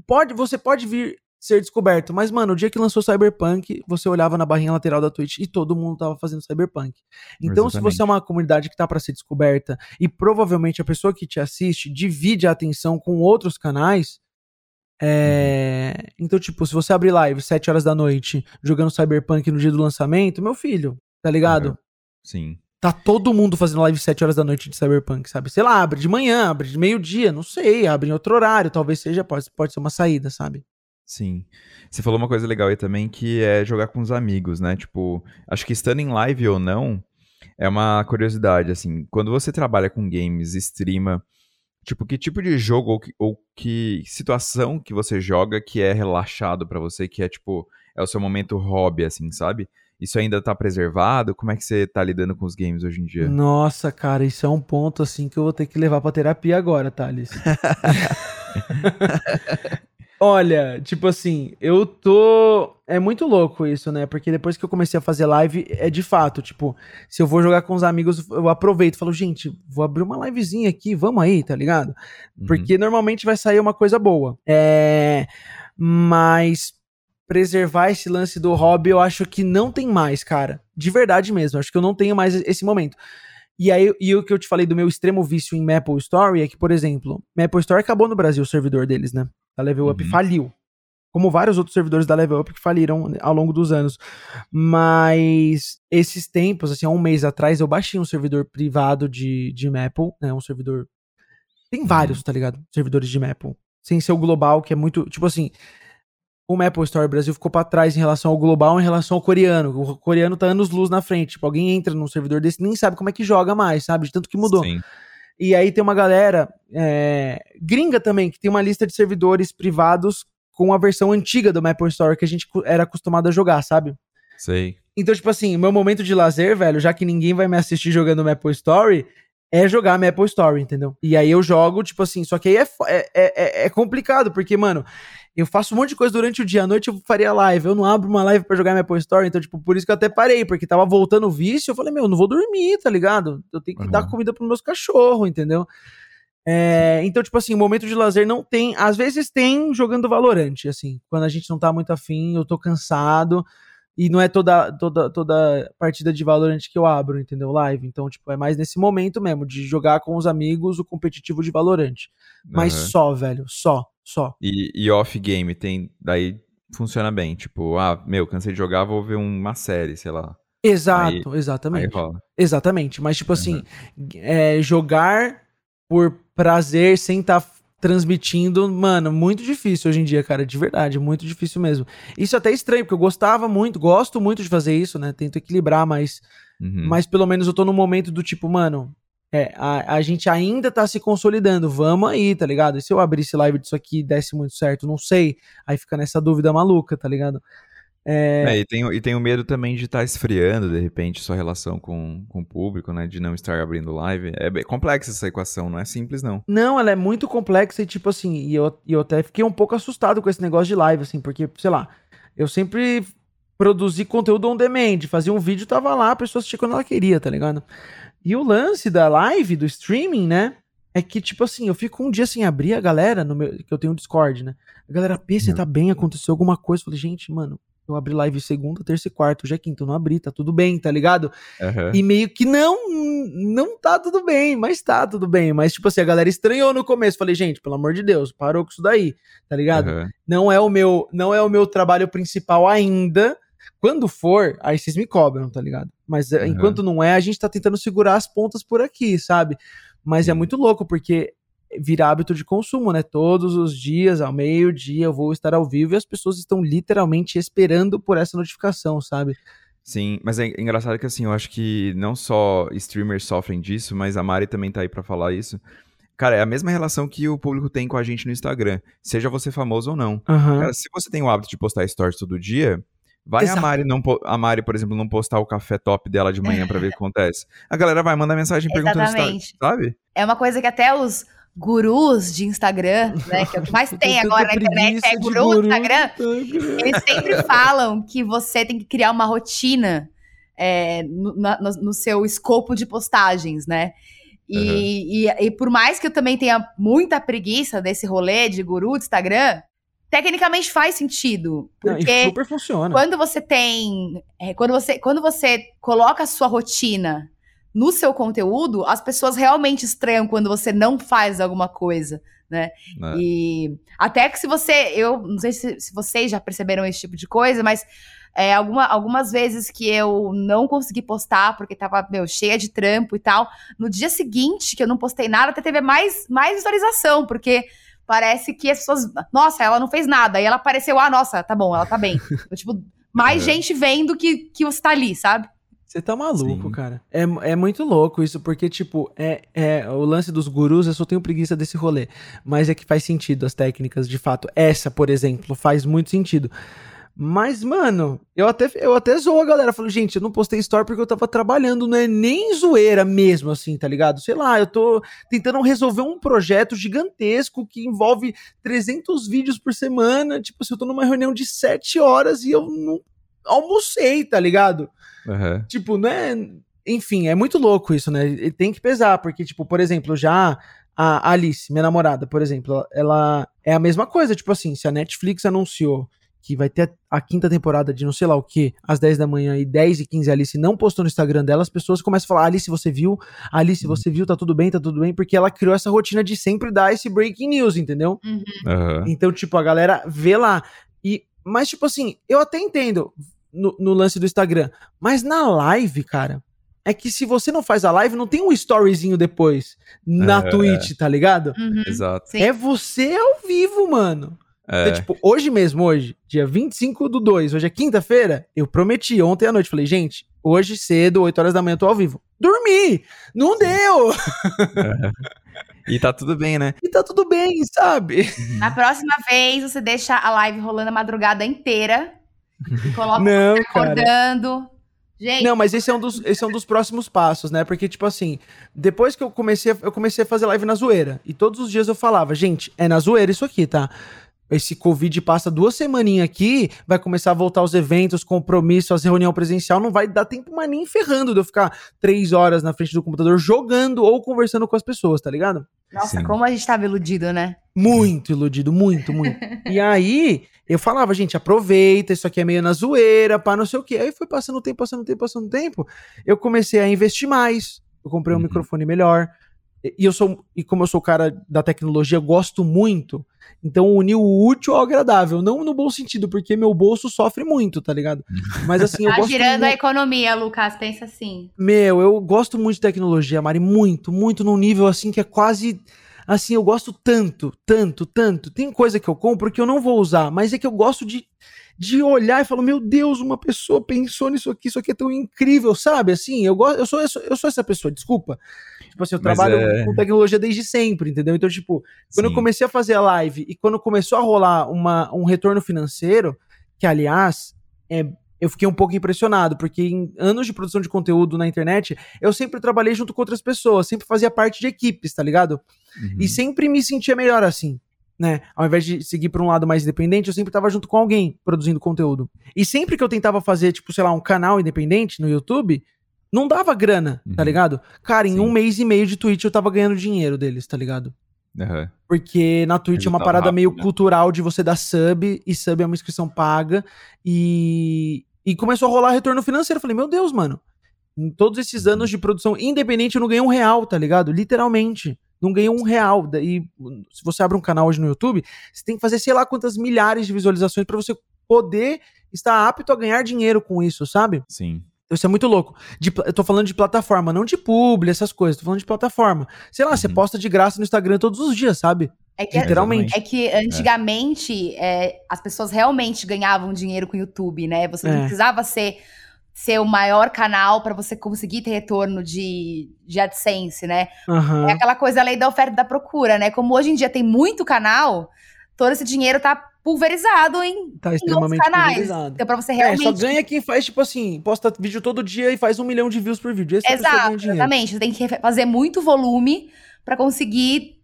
pode, você pode vir ser descoberto. Mas, mano, o dia que lançou Cyberpunk, você olhava na barrinha lateral da Twitch e todo mundo tava fazendo Cyberpunk. Então, Exatamente. se você é uma comunidade que tá para ser descoberta e provavelmente a pessoa que te assiste divide a atenção com outros canais, É... Então, tipo, se você abrir live 7 horas da noite jogando Cyberpunk no dia do lançamento, meu filho, tá ligado? Uhum. Sim. Tá todo mundo fazendo live 7 horas da noite de Cyberpunk, sabe? Sei lá, abre de manhã, abre de meio-dia, não sei, abre em outro horário, talvez seja, pode, pode ser uma saída, sabe? Sim. Você falou uma coisa legal aí também, que é jogar com os amigos, né? Tipo, acho que estando em live ou não, é uma curiosidade, assim. Quando você trabalha com games, streama, tipo, que tipo de jogo ou que, ou que situação que você joga que é relaxado para você, que é, tipo, é o seu momento hobby, assim, sabe? Isso ainda tá preservado? Como é que você tá lidando com os games hoje em dia? Nossa, cara, isso é um ponto assim que eu vou ter que levar pra terapia agora, Thales. Olha, tipo assim, eu tô. É muito louco isso, né? Porque depois que eu comecei a fazer live, é de fato, tipo, se eu vou jogar com os amigos, eu aproveito falo, gente, vou abrir uma livezinha aqui, vamos aí, tá ligado? Uhum. Porque normalmente vai sair uma coisa boa. É. Mas preservar esse lance do hobby, eu acho que não tem mais, cara. De verdade mesmo. Acho que eu não tenho mais esse momento. E aí, e o que eu te falei do meu extremo vício em Maple Story é que, por exemplo, Maple Story acabou no Brasil o servidor deles, né? A Level Up uhum. faliu. Como vários outros servidores da Level Up que faliram ao longo dos anos. Mas esses tempos, assim, há um mês atrás, eu baixei um servidor privado de, de Maple, né? Um servidor. Tem vários, uhum. tá ligado? Servidores de Maple. Sem ser o global, que é muito. Tipo assim, o Maple Store Brasil ficou para trás em relação ao global, em relação ao coreano. O coreano tá anos luz na frente. Tipo, alguém entra num servidor desse nem sabe como é que joga mais, sabe? De tanto que mudou. Sim. E aí tem uma galera é, gringa também, que tem uma lista de servidores privados com a versão antiga do Maple Store que a gente era acostumado a jogar, sabe? Sei. Então, tipo assim, meu momento de lazer, velho, já que ninguém vai me assistir jogando Maple Story, é jogar Maple Story, entendeu? E aí eu jogo, tipo assim, só que aí é, é, é, é complicado, porque, mano, eu faço um monte de coisa durante o dia, à noite eu faria live. Eu não abro uma live para jogar minha Apple Store, então, tipo, por isso que eu até parei, porque tava voltando o vício. Eu falei, meu, eu não vou dormir, tá ligado? Eu tenho que uhum. dar comida pros meus cachorros, entendeu? É, então, tipo assim, o momento de lazer não tem. Às vezes tem jogando Valorante, assim. Quando a gente não tá muito afim, eu tô cansado. E não é toda, toda, toda partida de Valorant que eu abro, entendeu? Live. Então, tipo, é mais nesse momento mesmo, de jogar com os amigos o competitivo de Valorant. Mas uhum. só, velho, só só. E, e off-game tem. Daí funciona bem. Tipo, ah, meu, cansei de jogar, vou ver uma série, sei lá. Exato, aí, exatamente. Aí exatamente. Mas, tipo assim, uhum. é, jogar por prazer sem estar tá transmitindo, mano, muito difícil hoje em dia, cara, de verdade, muito difícil mesmo. Isso é até estranho, porque eu gostava muito, gosto muito de fazer isso, né? Tento equilibrar, mas, uhum. mas pelo menos eu tô no momento do tipo, mano, é, a, a gente ainda tá se consolidando. Vamos aí, tá ligado? E se eu abrisse live disso aqui e desse muito certo? Não sei. Aí fica nessa dúvida maluca, tá ligado? É... É, e, tem, e tem o medo também de estar tá esfriando, de repente, sua relação com, com o público, né? De não estar abrindo live. É bem complexa essa equação, não é simples, não. Não, ela é muito complexa e, tipo assim, e eu, e eu até fiquei um pouco assustado com esse negócio de live, assim, porque, sei lá, eu sempre produzi conteúdo on demand, fazia um vídeo, tava lá, a pessoa assistia quando ela queria, tá ligado? E o lance da live, do streaming, né? É que, tipo assim, eu fico um dia sem abrir a galera, no meu, que eu tenho um Discord, né? A galera, P, você tá bem? Aconteceu alguma coisa? Eu falei, gente, mano, eu abri live segunda, terça e quarta, hoje é quinta, eu não abri, tá tudo bem, tá ligado? Uhum. E meio que não, não tá tudo bem, mas tá tudo bem. Mas, tipo assim, a galera estranhou no começo. Falei, gente, pelo amor de Deus, parou com isso daí, tá ligado? Uhum. Não é o meu, não é o meu trabalho principal ainda, quando for, aí vocês me cobram, tá ligado? Mas uhum. enquanto não é, a gente tá tentando segurar as pontas por aqui, sabe? Mas é muito louco, porque vira hábito de consumo, né? Todos os dias, ao meio-dia, eu vou estar ao vivo e as pessoas estão literalmente esperando por essa notificação, sabe? Sim, mas é engraçado que assim, eu acho que não só streamers sofrem disso, mas a Mari também tá aí para falar isso. Cara, é a mesma relação que o público tem com a gente no Instagram, seja você famoso ou não. Uhum. Cara, se você tem o hábito de postar stories todo dia, Vai a Mari, não, a Mari, por exemplo, não postar o café top dela de manhã para ver o que acontece. A galera vai mandar mensagem perguntando se sabe? É uma coisa que até os gurus de Instagram, né, que é o que mais tem agora na internet, é guru, guru do Instagram, eles sempre falam que você tem que criar uma rotina é, no, no, no, seu escopo de postagens, né? E, uhum. e, e, por mais que eu também tenha muita preguiça desse rolê de guru do Instagram, tecnicamente faz sentido. Porque Não, super funciona. Quando você tem. É, quando, você, quando você coloca a sua rotina no seu conteúdo, as pessoas realmente estranham quando você não faz alguma coisa né? É. E até que se você, eu não sei se, se vocês já perceberam esse tipo de coisa, mas é, alguma, algumas vezes que eu não consegui postar porque tava, meu, cheia de trampo e tal, no dia seguinte que eu não postei nada, até teve mais, mais visualização, porque parece que as pessoas, nossa, ela não fez nada, e ela apareceu, ah, nossa, tá bom, ela tá bem. Eu, tipo, mais é. gente vendo que, que você tá ali, sabe? Você tá maluco, Sim. cara. É, é muito louco isso, porque, tipo, é, é o lance dos gurus, eu só tenho preguiça desse rolê. Mas é que faz sentido as técnicas, de fato. Essa, por exemplo, faz muito sentido. Mas, mano, eu até, eu até zoo a galera. Falo, gente, eu não postei story porque eu tava trabalhando, não é nem zoeira mesmo, assim, tá ligado? Sei lá, eu tô tentando resolver um projeto gigantesco que envolve 300 vídeos por semana. Tipo, se eu tô numa reunião de 7 horas e eu não almocei, tá ligado? Uhum. Tipo, né? Enfim, é muito louco isso, né? E tem que pesar, porque, tipo, por exemplo, já a Alice, minha namorada, por exemplo, ela é a mesma coisa. Tipo assim, se a Netflix anunciou que vai ter a quinta temporada de não sei lá o que, às 10 da manhã e 10 e 15 Alice não postou no Instagram dela, as pessoas começam a falar: Alice, você viu? Alice, uhum. você viu? Tá tudo bem, tá tudo bem, porque ela criou essa rotina de sempre dar esse breaking news, entendeu? Uhum. Uhum. Então, tipo, a galera vê lá. E, mas, tipo assim, eu até entendo no, no lance do Instagram. Mas na live, cara, é que se você não faz a live, não tem um storyzinho depois na é, Twitch, tá ligado? Uhum, Exato. É você ao vivo, mano. É. Então, tipo, hoje mesmo, hoje, dia 25 do 2, hoje é quinta-feira, eu prometi ontem à noite, falei, gente, hoje cedo, 8 horas da manhã, eu tô ao vivo. Dormi! Não Sim. deu! É. E tá tudo bem, né? E tá tudo bem, sabe? Na próxima vez, você deixa a live rolando a madrugada inteira Coloca não, acordando. Gente. Não, mas esse é, um dos, esse é um dos próximos passos, né? Porque, tipo assim, depois que eu comecei, eu comecei a fazer live na zoeira. E todos os dias eu falava, gente, é na zoeira isso aqui, tá? esse Covid passa duas semaninhas aqui, vai começar a voltar os eventos, compromissos, as reuniões presencial, não vai dar tempo mais nem ferrando de eu ficar três horas na frente do computador jogando ou conversando com as pessoas, tá ligado? Nossa, Sim. como a gente tava iludido, né? Muito iludido, muito, muito. e aí, eu falava, gente, aproveita, isso aqui é meio na zoeira, pá, não sei o quê. Aí foi passando o tempo, passando o tempo, passando o tempo. Eu comecei a investir mais. Eu comprei um uhum. microfone melhor. E eu sou, e como eu sou o cara da tecnologia, eu gosto muito. Então uni o útil ao agradável, não no bom sentido, porque meu bolso sofre muito, tá ligado? Mas assim, eu tá gosto girando muito... a economia, Lucas, pensa assim. Meu, eu gosto muito de tecnologia, Mari, muito, muito num nível assim que é quase assim, eu gosto tanto, tanto, tanto. Tem coisa que eu compro que eu não vou usar, mas é que eu gosto de de olhar e falar, meu Deus, uma pessoa pensou nisso aqui, isso aqui é tão incrível, sabe? Assim, eu gosto, eu sou, eu sou, eu sou essa pessoa, desculpa. Tipo assim, eu trabalho é... com tecnologia desde sempre, entendeu? Então, tipo, quando Sim. eu comecei a fazer a live e quando começou a rolar uma, um retorno financeiro, que aliás, é, eu fiquei um pouco impressionado, porque em anos de produção de conteúdo na internet, eu sempre trabalhei junto com outras pessoas, sempre fazia parte de equipes, tá ligado? Uhum. E sempre me sentia melhor assim né? Ao invés de seguir por um lado mais independente, eu sempre tava junto com alguém produzindo conteúdo. E sempre que eu tentava fazer, tipo, sei lá, um canal independente no YouTube, não dava grana, tá uhum. tá ligado? Cara, em Sim. um mês e meio de Twitch eu tava ganhando dinheiro deles, tá ligado? Uhum. Porque na Twitch é uma parada rápido, meio né? cultural de você dar sub, e sub é uma inscrição paga, e, e começou a rolar retorno financeiro. Eu falei, meu Deus, mano, em todos esses anos de produção independente eu não ganhei um real, tá ligado? Literalmente não ganha um real. E se você abre um canal hoje no YouTube, você tem que fazer sei lá quantas milhares de visualizações para você poder estar apto a ganhar dinheiro com isso, sabe? Sim. Então, isso é muito louco. De, eu tô falando de plataforma, não de publi, essas coisas. Tô falando de plataforma. Sei lá, uhum. você posta de graça no Instagram todos os dias, sabe? É que, Literalmente. É que antigamente é. É, as pessoas realmente ganhavam dinheiro com o YouTube, né? Você não é. precisava ser ser o maior canal para você conseguir ter retorno de, de AdSense, né? Uhum. É aquela coisa, a lei da oferta e da procura, né? Como hoje em dia tem muito canal, todo esse dinheiro tá pulverizado em, tá extremamente canais. Pulverizado. Então, pra você realmente. É, só ganha quem faz, tipo assim, posta vídeo todo dia e faz um milhão de views por vídeo. Esse Exato, exatamente. Você tem que fazer muito volume para conseguir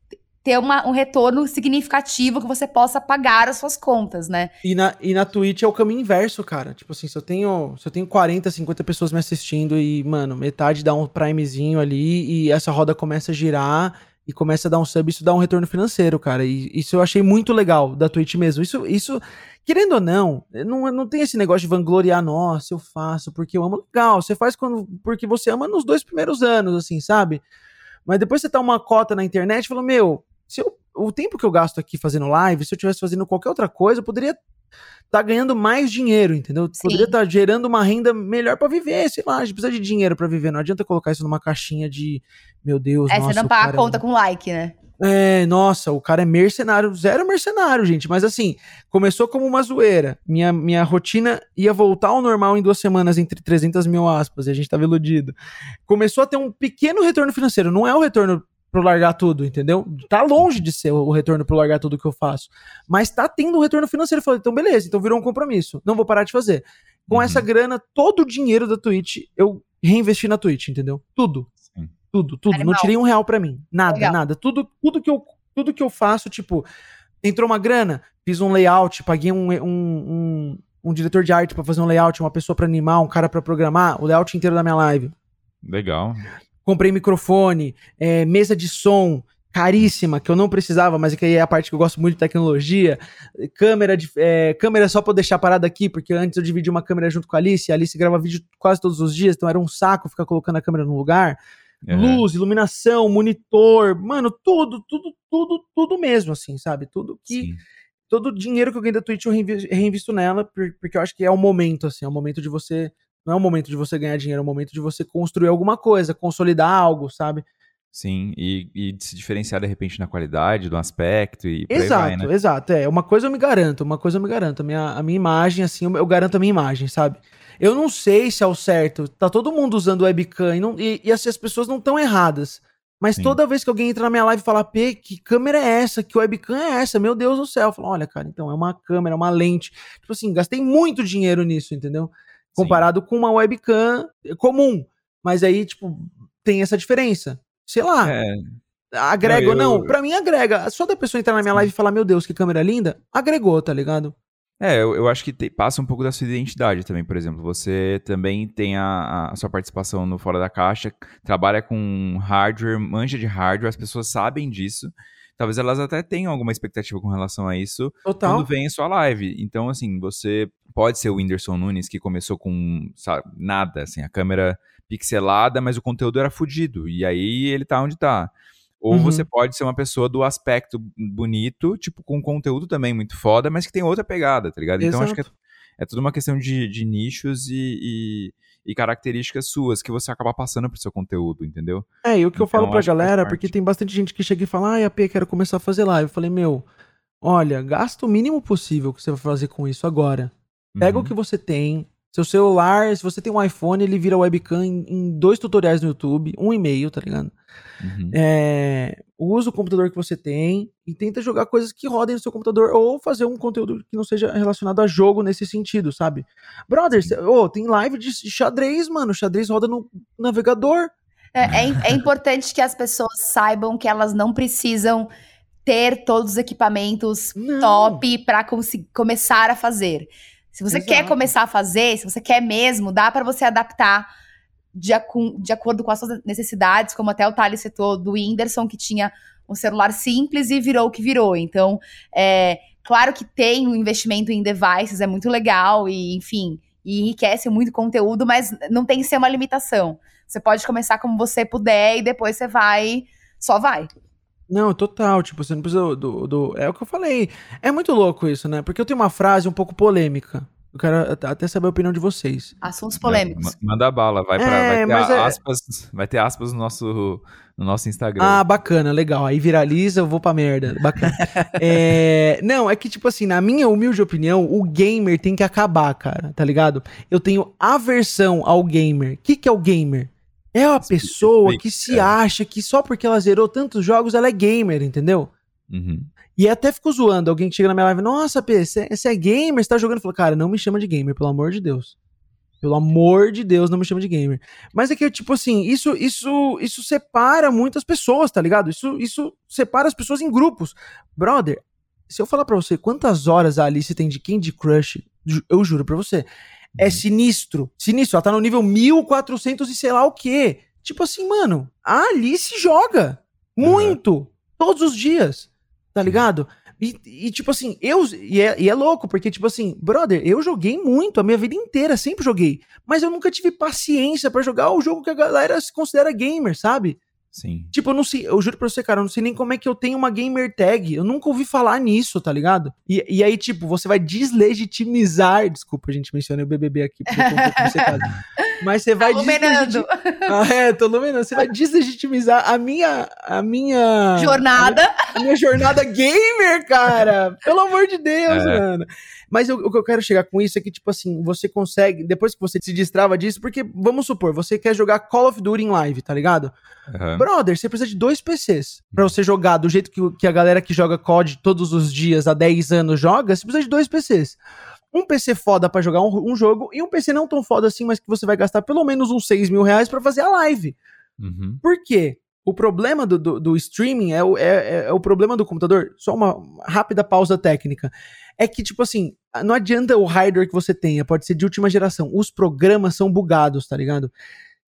ter uma, um retorno significativo que você possa pagar as suas contas, né? E na, e na Twitch é o caminho inverso, cara. Tipo assim, se eu tenho, se eu tenho 40, 50 pessoas me assistindo e, mano, metade dá um primezinho ali e essa roda começa a girar e começa a dar um sub, isso dá um retorno financeiro, cara. E isso eu achei muito legal da Twitch mesmo. Isso, isso querendo ou não, não, não tem esse negócio de vangloriar, nossa, eu faço porque eu amo. Legal, você faz quando, porque você ama nos dois primeiros anos, assim, sabe? Mas depois você tá uma cota na internet e meu, se eu o tempo que eu gasto aqui fazendo live, se eu estivesse fazendo qualquer outra coisa, eu poderia tá ganhando mais dinheiro, entendeu? Sim. Poderia estar tá gerando uma renda melhor para viver, sei lá, a gente precisa de dinheiro para viver, não adianta colocar isso numa caixinha de, meu Deus, É, nossa, você não paga a é conta é... com like, né? É, nossa, o cara é mercenário, zero mercenário, gente. Mas assim, começou como uma zoeira. Minha, minha rotina ia voltar ao normal em duas semanas, entre 300 mil aspas, e a gente tava iludido. Começou a ter um pequeno retorno financeiro. Não é o retorno pro largar tudo, entendeu? Tá longe de ser o retorno pro largar tudo que eu faço. Mas tá tendo um retorno financeiro. Eu falei, então beleza, então virou um compromisso. Não vou parar de fazer. Com uhum. essa grana, todo o dinheiro da Twitch, eu reinvesti na Twitch, entendeu? Tudo. Sim. Tudo, tudo. Animal. Não tirei um real para mim. Nada, Legal. nada. Tudo, tudo, que eu, tudo que eu faço, tipo, entrou uma grana, fiz um layout, paguei um, um, um, um diretor de arte para fazer um layout, uma pessoa para animar, um cara para programar, o layout inteiro da minha live. Legal comprei microfone, é, mesa de som caríssima, que eu não precisava, mas que aí é a parte que eu gosto muito de tecnologia, câmera de, é, câmera só pra eu deixar parada aqui, porque antes eu dividi uma câmera junto com a Alice, a Alice grava vídeo quase todos os dias, então era um saco ficar colocando a câmera no lugar. Uhum. Luz, iluminação, monitor, mano, tudo, tudo, tudo, tudo mesmo, assim, sabe? Tudo que. Sim. Todo o dinheiro que eu ganhei da Twitch eu reinvisto nela, porque eu acho que é o momento, assim, é o momento de você não é o momento de você ganhar dinheiro, é o momento de você construir alguma coisa, consolidar algo, sabe? Sim, e, e se diferenciar de repente na qualidade, do aspecto e Exato, vai, né? exato. É, uma coisa eu me garanto, uma coisa eu me garanto. A minha, a minha imagem, assim, eu, eu garanto a minha imagem, sabe? Eu não sei se é o certo. Tá todo mundo usando webcam e, não, e, e assim, as pessoas não estão erradas. Mas Sim. toda vez que alguém entra na minha live e fala, P, que câmera é essa? Que webcam é essa? Meu Deus do céu. Eu falo, olha, cara, então é uma câmera, é uma lente. Tipo assim, gastei muito dinheiro nisso, entendeu? Comparado Sim. com uma webcam comum. Mas aí, tipo, tem essa diferença. Sei lá. É. Agrega ou não? Pra mim, agrega. Só da pessoa entrar na minha Sim. live e falar, meu Deus, que câmera linda, agregou, tá ligado? É, eu, eu acho que te, passa um pouco da sua identidade também, por exemplo. Você também tem a, a, sua participação no Fora da Caixa, trabalha com hardware, manja de hardware, as pessoas sabem disso talvez elas até tenham alguma expectativa com relação a isso Total. quando vem a sua live. Então, assim, você pode ser o Whindersson Nunes que começou com sabe, nada, assim, a câmera pixelada, mas o conteúdo era fudido. E aí ele tá onde tá. Ou uhum. você pode ser uma pessoa do aspecto bonito, tipo, com conteúdo também muito foda, mas que tem outra pegada, tá ligado? Então Exato. acho que é, é tudo uma questão de, de nichos e, e e características suas que você acaba passando pro seu conteúdo, entendeu? É, e o que então, eu falo pra galera, porque tem bastante gente que chega e fala, ai, AP, quero começar a fazer live. Eu falei, meu, olha, gasta o mínimo possível que você vai fazer com isso agora. Pega uhum. o que você tem, seu celular, se você tem um iPhone, ele vira webcam em, em dois tutoriais no YouTube, um e meio, tá ligado? Uhum. É, usa o computador que você tem e tenta jogar coisas que rodem no seu computador ou fazer um conteúdo que não seja relacionado a jogo nesse sentido, sabe? Brothers, oh, tem live de xadrez, mano. xadrez roda no navegador. É, é, é importante que as pessoas saibam que elas não precisam ter todos os equipamentos não. top para começar a fazer. Se você Exato. quer começar a fazer, se você quer mesmo, dá para você adaptar de, de, acordo com as suas necessidades, como até o Thales citou do Whindersson, que tinha um celular simples e virou o que virou. Então, é, claro que tem um investimento em devices, é muito legal e, enfim, e enriquece muito conteúdo, mas não tem que ser uma limitação. Você pode começar como você puder e depois você vai, só vai. Não, total, tipo, você não precisa do, do, É o que eu falei. É muito louco isso, né? Porque eu tenho uma frase um pouco polêmica. Eu quero até saber a opinião de vocês. Assuntos polêmicos. Manda bala, vai, pra, é, vai ter é... aspas, vai ter aspas no nosso, no nosso Instagram. Ah, bacana, legal. Aí viraliza, eu vou pra merda. Bacana. é, não, é que, tipo assim, na minha humilde opinião, o gamer tem que acabar, cara, tá ligado? Eu tenho aversão ao gamer. O que, que é o gamer? É uma pessoa que se é. acha que só porque ela zerou tantos jogos, ela é gamer, entendeu? Uhum. E até fico zoando alguém que chega na minha live, nossa, P, você é gamer, você tá jogando? Eu falo, cara, não me chama de gamer, pelo amor de Deus. Pelo amor de Deus, não me chama de gamer. Mas é que, tipo assim, isso isso isso separa muitas pessoas, tá ligado? Isso, isso separa as pessoas em grupos. Brother, se eu falar pra você quantas horas a Alice tem de Candy Crush, eu juro pra você, é sinistro. Sinistro. Ela tá no nível 1400 e sei lá o quê. Tipo assim, mano, a Alice joga. Muito. Uhum. Todos os dias. Tá ligado? E, e, tipo assim, eu. E é, e é louco, porque, tipo assim, brother, eu joguei muito a minha vida inteira, sempre joguei. Mas eu nunca tive paciência para jogar o jogo que a galera se considera gamer, sabe? Sim. Tipo, eu não sei, eu juro pra você, cara, eu não sei nem como é que eu tenho uma gamer tag. Eu nunca ouvi falar nisso, tá ligado? E, e aí, tipo, você vai deslegitimizar. Desculpa, a gente mencionei o BBB aqui, porque eu cara. Mas você vai deslegitimizar. Ah, é, tô iluminando. Você vai deslegitimizar a minha. A minha. Jornada. A minha, a minha jornada gamer, cara. Pelo amor de Deus, é. mano. Mas eu, o que eu quero chegar com isso é que, tipo assim, você consegue, depois que você se destrava disso, porque, vamos supor, você quer jogar Call of Duty em live, tá ligado? Uhum. Brother, você precisa de dois PCs pra você jogar do jeito que, que a galera que joga COD todos os dias há 10 anos joga, você precisa de dois PCs um PC foda para jogar um, um, jogo e um PC não tão foda assim, mas que você vai gastar pelo menos uns 6 mil reais pra fazer a live. Uhum. Por quê? O problema do, do, do streaming é o, é, é, é, o problema do computador. Só uma rápida pausa técnica é que, tipo assim, não adianta o hardware que você tenha, pode ser de última geração. Os programas são bugados, tá ligado?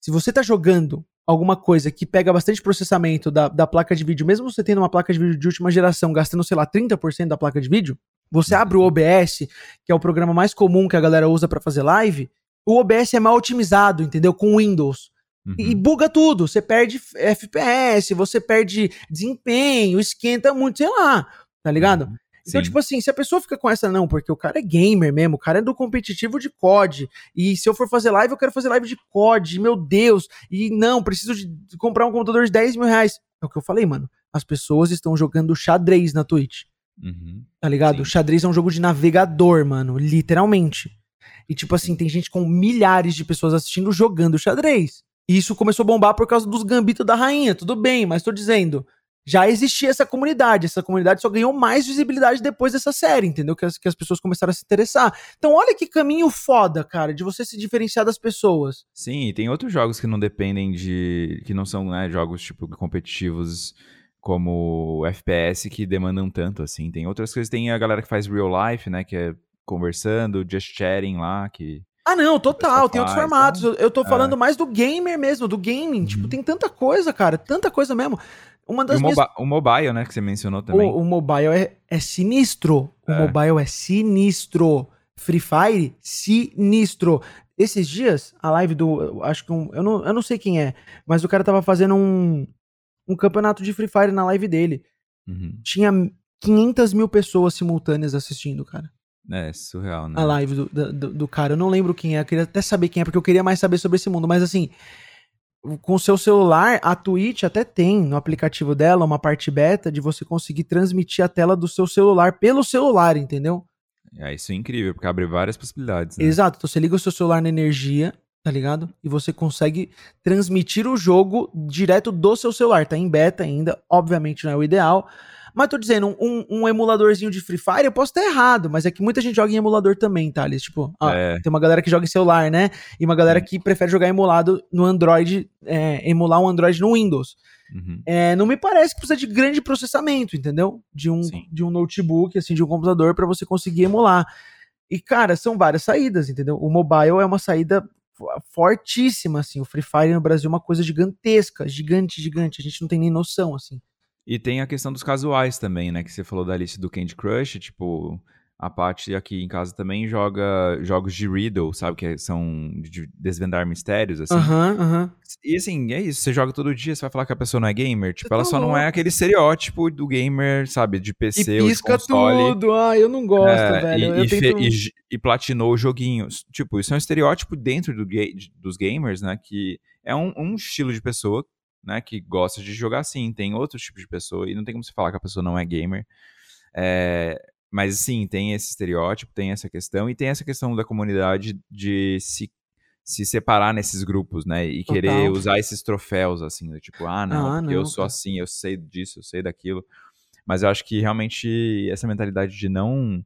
Se você tá jogando alguma coisa que pega bastante processamento da, da placa de vídeo, mesmo você tendo uma placa de vídeo de última geração, gastando, sei lá, 30% da placa de vídeo, você uhum. abre o OBS, que é o programa mais comum que a galera usa para fazer live, o OBS é mal otimizado, entendeu? Com Windows. Uhum. E buga tudo. Você perde FPS, você perde desempenho, esquenta muito, sei lá, tá ligado? Uhum. Então, Sim. tipo assim, se a pessoa fica com essa, não, porque o cara é gamer mesmo, o cara é do competitivo de COD, e se eu for fazer live, eu quero fazer live de COD, meu Deus, e não, preciso de comprar um computador de 10 mil reais. É o que eu falei, mano. As pessoas estão jogando xadrez na Twitch. Uhum. Tá ligado? Sim. Xadrez é um jogo de navegador, mano, literalmente. E, tipo assim, tem gente com milhares de pessoas assistindo jogando xadrez. E isso começou a bombar por causa dos gambitos da rainha, tudo bem, mas tô dizendo já existia essa comunidade. Essa comunidade só ganhou mais visibilidade depois dessa série, entendeu? Que as, que as pessoas começaram a se interessar. Então, olha que caminho foda, cara, de você se diferenciar das pessoas. Sim, e tem outros jogos que não dependem de. que não são né, jogos tipo competitivos como FPS que demandam tanto, assim. Tem outras coisas, tem a galera que faz real life, né? Que é conversando, just chatting lá, que. Ah, não, total, tem outros formatos. Então, eu tô é. falando mais do gamer mesmo, do gaming. Tipo, uhum. Tipo, tem tanta coisa, cara, tanta coisa mesmo. Uma das o, minhas... mobi o mobile, né, que você mencionou também. O, o mobile é, é sinistro. É. O mobile é sinistro. Free Fire, sinistro. Esses dias, a live do. Acho que um. Eu não, eu não sei quem é, mas o cara tava fazendo um, um campeonato de Free Fire na live dele. Uhum. Tinha 500 mil pessoas simultâneas assistindo, cara. É, surreal, né? A live do, do, do, cara. Eu não lembro quem é, eu queria até saber quem é, porque eu queria mais saber sobre esse mundo. Mas assim, com o seu celular, a Twitch até tem no aplicativo dela uma parte beta de você conseguir transmitir a tela do seu celular pelo celular, entendeu? É, isso é incrível, porque abre várias possibilidades. Né? Exato, então você liga o seu celular na energia, tá ligado? E você consegue transmitir o jogo direto do seu celular. Tá em beta ainda, obviamente não é o ideal, mas tô dizendo, um, um, emuladorzinho de Free Fire, eu posso estar errado, mas é que muita gente joga em emulador também, tá, Alice? Tipo, é. tem uma galera que joga em celular, né? E uma galera que prefere jogar emulado no Android, é, emular um Android no Windows. Uhum. É, não me parece que precisa de grande processamento, entendeu? De um, de um notebook, assim, de um computador para você conseguir emular. E, cara, são várias saídas, entendeu? O mobile é uma saída fortíssima, assim. O Free Fire no Brasil é uma coisa gigantesca, gigante, gigante. A gente não tem nem noção, assim. E tem a questão dos casuais também, né? Que você falou da lista do Candy Crush, tipo, a parte aqui em casa também joga jogos de riddle, sabe? Que são de desvendar mistérios, assim. Aham, uhum, aham. Uhum. E assim, é isso. Você joga todo dia, você vai falar que a pessoa não é gamer. Tipo, ela só não é aquele estereótipo do gamer, sabe? De PC e ou de console. tudo. Ah, eu não gosto, é, velho. E, e, tento... e, e, platinou joguinhos. Tipo, isso é um estereótipo dentro do ga dos gamers, né? Que é um, um estilo de pessoa né, que gosta de jogar assim. Tem outros tipos de pessoa, e não tem como você falar que a pessoa não é gamer. É, mas sim, tem esse estereótipo, tem essa questão, e tem essa questão da comunidade de se, se separar nesses grupos, né? E Total. querer usar esses troféus, assim, do tipo, ah, não, ah, porque não, eu sou assim, eu sei disso, eu sei daquilo. Mas eu acho que realmente essa mentalidade de não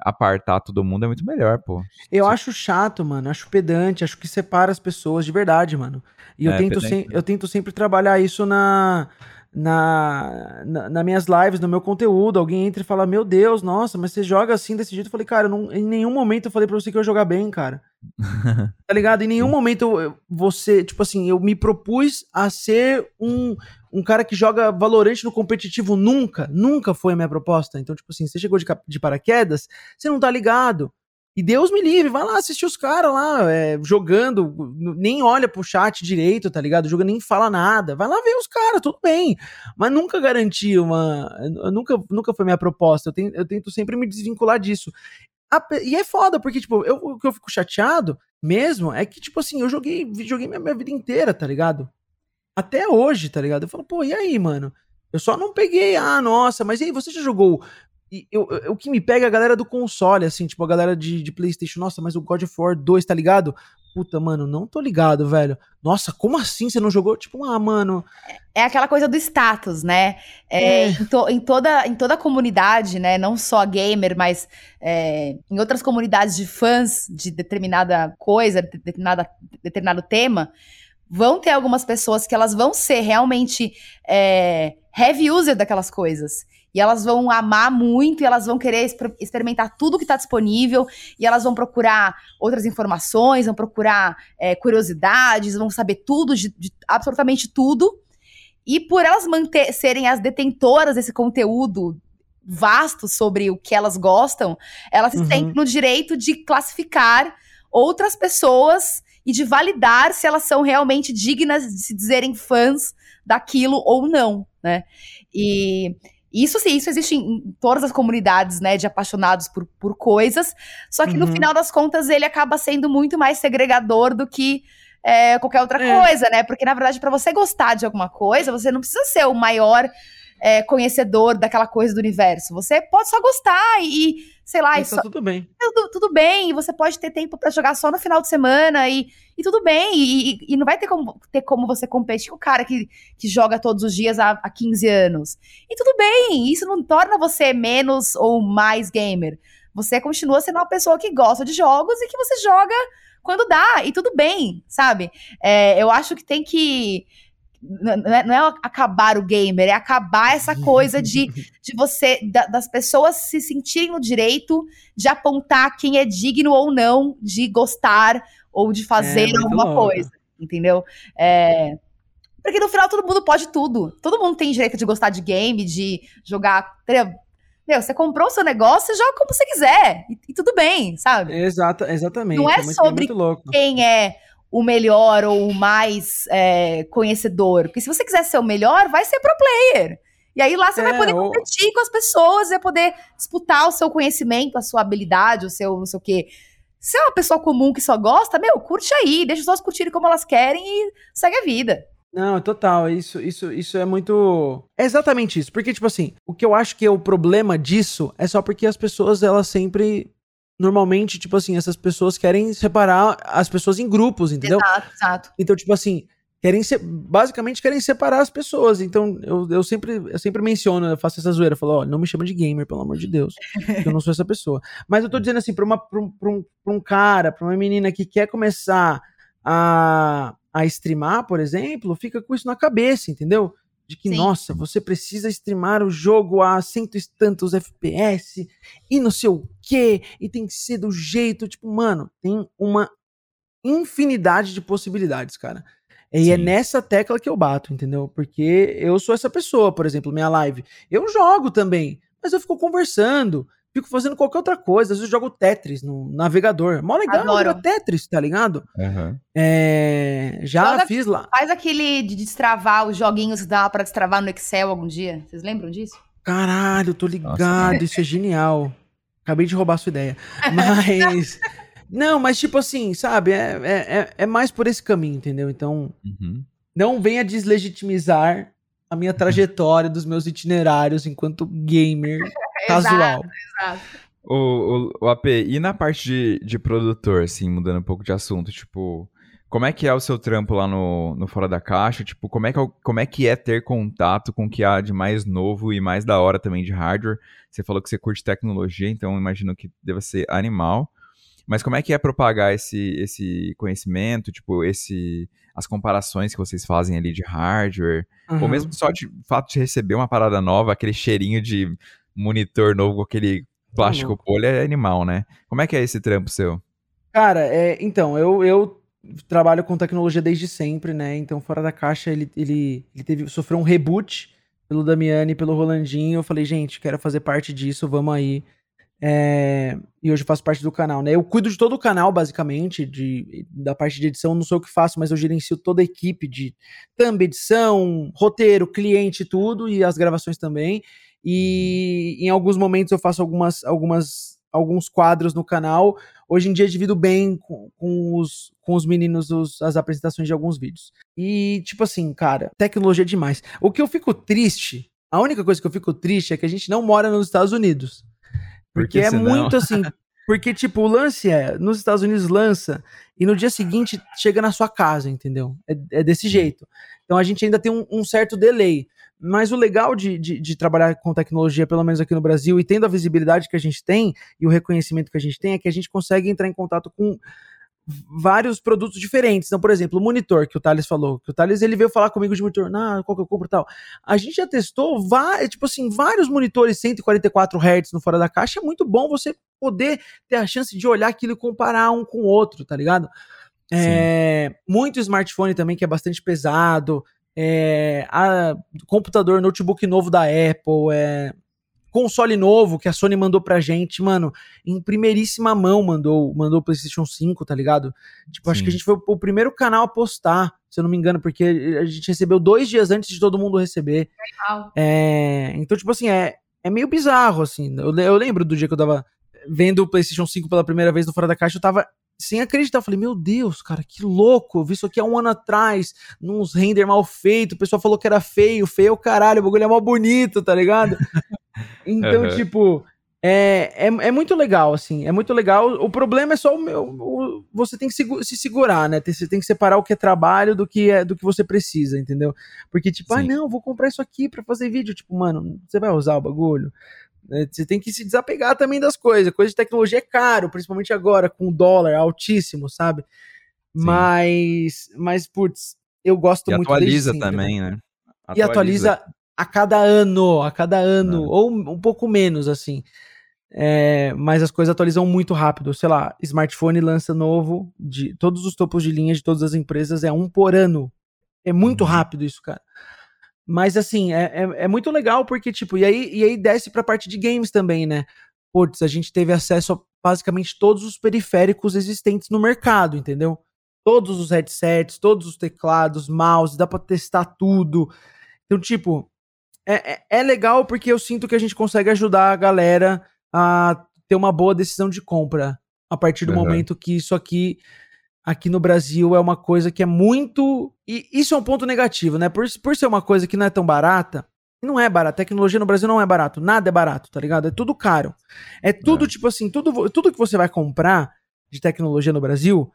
apartar todo mundo é muito melhor, pô. Eu Sim. acho chato, mano. Acho pedante, acho que separa as pessoas de verdade, mano. E é, eu, tento sem, eu tento sempre trabalhar isso na, na, na, nas minhas lives, no meu conteúdo. Alguém entra e fala: Meu Deus, nossa, mas você joga assim desse jeito. Eu falei, cara, não, em nenhum momento eu falei pra você que eu ia jogar bem, cara. tá ligado? Em nenhum momento eu, você, tipo assim, eu me propus a ser um, um cara que joga Valorante no competitivo nunca, nunca foi a minha proposta. Então, tipo assim, você chegou de, de paraquedas, você não tá ligado. E Deus me livre, vai lá assistir os caras lá é, jogando, nem olha pro chat direito, tá ligado? Joga nem fala nada. Vai lá ver os caras, tudo bem. Mas nunca garanti uma. Nunca, nunca foi minha proposta. Eu, tenho, eu tento sempre me desvincular disso. E é foda, porque, tipo, eu, o que eu fico chateado mesmo é que, tipo assim, eu joguei, joguei minha, minha vida inteira, tá ligado? Até hoje, tá ligado? Eu falo, pô, e aí, mano? Eu só não peguei, ah, nossa, mas e aí, você já jogou e eu, eu, o que me pega é a galera do console, assim, tipo, a galera de, de PlayStation. Nossa, mas o God of War 2, tá ligado? Puta, mano, não tô ligado, velho. Nossa, como assim você não jogou? Tipo, ah, mano. É aquela coisa do status, né? É, é. Em, to, em, toda, em toda a comunidade, né? Não só gamer, mas é, em outras comunidades de fãs de determinada coisa, de determinada, determinado tema, vão ter algumas pessoas que elas vão ser realmente é, heavy user daquelas coisas. E elas vão amar muito, e elas vão querer exper experimentar tudo que está disponível, e elas vão procurar outras informações, vão procurar é, curiosidades, vão saber tudo, de, de, absolutamente tudo. E por elas manter, serem as detentoras desse conteúdo vasto sobre o que elas gostam, elas uhum. se sentem no direito de classificar outras pessoas e de validar se elas são realmente dignas de se dizerem fãs daquilo ou não, né? E isso sim, isso existe em todas as comunidades, né, de apaixonados por, por coisas. Só que uhum. no final das contas ele acaba sendo muito mais segregador do que é, qualquer outra é. coisa, né? Porque na verdade para você gostar de alguma coisa, você não precisa ser o maior é, conhecedor daquela coisa do universo. Você pode só gostar e, sei lá, isso, tá tudo bem. Tudo, tudo bem, e você pode ter tempo para jogar só no final de semana e, e tudo bem. E, e, não vai ter como, ter como você competir com o cara que, que joga todos os dias há, há 15 anos. E tudo bem, isso não torna você menos ou mais gamer. Você continua sendo uma pessoa que gosta de jogos e que você joga quando dá, e tudo bem, sabe? É, eu acho que tem que não é, não é, acabar o gamer, é acabar essa coisa de, de você, da, das pessoas se sentirem no direito de apontar quem é digno ou não de gostar ou de fazer é, alguma louco. coisa, entendeu? É, porque no final todo mundo pode tudo. Todo mundo tem direito de gostar de game, de jogar. Meu, você comprou o seu negócio, você joga como você quiser. E, e tudo bem, sabe? Exata, exatamente. Não é, é muito, sobre quem é o melhor ou o mais é, conhecedor. Porque se você quiser ser o melhor, vai ser pro player. E aí lá você é, vai poder ou... competir com as pessoas, vai poder disputar o seu conhecimento, a sua habilidade, o seu não sei o quê. Se é uma pessoa comum que só gosta, meu, curte aí, deixa as pessoas curtirem como elas querem e segue a vida. Não, total, isso, isso, isso é muito. É exatamente isso. Porque, tipo assim, o que eu acho que é o problema disso é só porque as pessoas, elas sempre normalmente, tipo assim, essas pessoas querem separar as pessoas em grupos, entendeu? Exato, exato. Então, tipo assim, querem basicamente querem separar as pessoas. Então, eu, eu sempre eu sempre menciono, eu faço essa zoeira, eu falo, ó, não me chama de gamer, pelo amor de Deus, eu não sou essa pessoa. Mas eu tô dizendo assim, pra, uma, pra, um, pra, um, pra um cara, pra uma menina que quer começar a, a streamar, por exemplo, fica com isso na cabeça, entendeu? De que, Sim. nossa, você precisa streamar o jogo a cento e tantos FPS e não sei o que, e tem que ser do jeito, tipo, mano, tem uma infinidade de possibilidades, cara. E é Sim. é nessa tecla que eu bato, entendeu? Porque eu sou essa pessoa, por exemplo, minha live. Eu jogo também, mas eu fico conversando, fico fazendo qualquer outra coisa. Às vezes eu jogo Tetris no navegador. Mó legal jogar Tetris, tá ligado? Uhum. É, já Joga, fiz lá. Faz aquele de destravar os joguinhos que dá pra destravar no Excel algum dia. Vocês lembram disso? Caralho, tô ligado. Nossa, isso é genial. Acabei de roubar sua ideia. Mas. não, mas tipo assim, sabe? É, é, é, é mais por esse caminho, entendeu? Então. Uhum. Não venha deslegitimizar a minha trajetória dos meus itinerários enquanto gamer casual. Exato, exato. O, o, o, AP, e na parte de, de produtor, assim, mudando um pouco de assunto, tipo, como é que é o seu trampo lá no, no Fora da Caixa? Tipo, como é, que é, como é que é ter contato com o que há de mais novo e mais da hora também de hardware? Você falou que você curte tecnologia, então imagino que deva ser animal. Mas como é que é propagar esse, esse conhecimento, tipo, esse as comparações que vocês fazem ali de hardware, uhum. ou mesmo só de fato de receber uma parada nova, aquele cheirinho de monitor novo com aquele plástico polha é animal, né? Como é que é esse trampo seu? Cara, é, então, eu, eu trabalho com tecnologia desde sempre, né? Então, fora da caixa, ele, ele, ele teve, sofreu um reboot pelo Damiani e pelo Rolandinho. Eu falei, gente, quero fazer parte disso, vamos aí. É, e hoje eu faço parte do canal, né? Eu cuido de todo o canal, basicamente, de, da parte de edição, não sou eu que faço, mas eu gerencio toda a equipe de thumb, edição, roteiro, cliente, tudo, e as gravações também. E em alguns momentos eu faço algumas, algumas, alguns quadros no canal. Hoje em dia divido bem com, com os, com os meninos os, as apresentações de alguns vídeos. E, tipo assim, cara, tecnologia é demais. O que eu fico triste, a única coisa que eu fico triste é que a gente não mora nos Estados Unidos. Porque é muito assim. Porque, tipo, o lance é, nos Estados Unidos lança e no dia seguinte chega na sua casa, entendeu? É, é desse jeito. Então a gente ainda tem um, um certo delay. Mas o legal de, de, de, trabalhar com tecnologia, pelo menos aqui no Brasil, e tendo a visibilidade que a gente tem e o reconhecimento que a gente tem, é que a gente consegue entrar em contato com vários produtos diferentes. Então, por exemplo, o monitor que o Thales falou, que o Thales ele veio falar comigo de monitor, ah, qual que eu compro e tal. A gente já testou vários, tipo assim, vários monitores 144 Hz no fora da caixa, é muito bom você poder ter a chance de olhar aquilo e comparar um com o outro, tá ligado? É, muito smartphone também que é bastante pesado, é, a, computador, notebook novo da Apple, é, console novo que a Sony mandou pra gente, mano, em primeiríssima mão mandou, mandou o PlayStation 5, tá ligado? Tipo, Sim. acho que a gente foi o primeiro canal a postar, se eu não me engano, porque a gente recebeu dois dias antes de todo mundo receber. É, então, tipo assim, é, é meio bizarro, assim. Eu, eu lembro do dia que eu tava vendo o PlayStation 5 pela primeira vez no Fora da Caixa, eu tava sem acreditar. Eu falei, meu Deus, cara, que louco. Eu vi isso aqui há um ano atrás, nos render mal feito. O pessoal falou que era feio, feio é o caralho, o bagulho é mal bonito, tá ligado? Então, uhum. tipo, é, é, é, muito legal, assim, é muito legal. O problema é só o meu. O, você tem que se, se, segurar, né? Você tem que separar o que é trabalho do que é do que você precisa, entendeu? Porque, tipo, ah, Sim. ah, não, vou comprar isso aqui para fazer vídeo. Tipo, mano, você vai usar o bagulho? É, você tem que se desapegar também das coisas. Coisa de tecnologia é caro, principalmente agora, com o dólar altíssimo, sabe? Sim. Mas, mas, putz, eu gosto e muito atualiza também, né? Atualiza. E atualiza a cada ano, a cada ano, é. ou um pouco menos, assim. É, mas as coisas atualizam muito rápido. Sei lá, smartphone lança novo de todos os topos de linha de todas as empresas, é um por ano. É muito uhum. rápido isso, cara. Mas assim, é, é, é, muito legal porque, tipo, e aí, e aí desce pra parte de games também, né? Putz, a gente teve acesso a basicamente todos os periféricos existentes no mercado, entendeu? Todos os headsets, todos os teclados, mouse, dá pra testar tudo. Então, tipo, é, é, é legal porque eu sinto que a gente consegue ajudar a galera a ter uma boa decisão de compra a partir do uhum. momento que isso aqui aqui no Brasil é uma coisa que é muito e isso é um ponto negativo, né? Por, por ser uma coisa que não é tão barata, não é barato. Tecnologia no Brasil não é barato. Nada é barato, tá ligado? É tudo caro. É tudo é. tipo assim, tudo, tudo que você vai comprar de tecnologia no Brasil,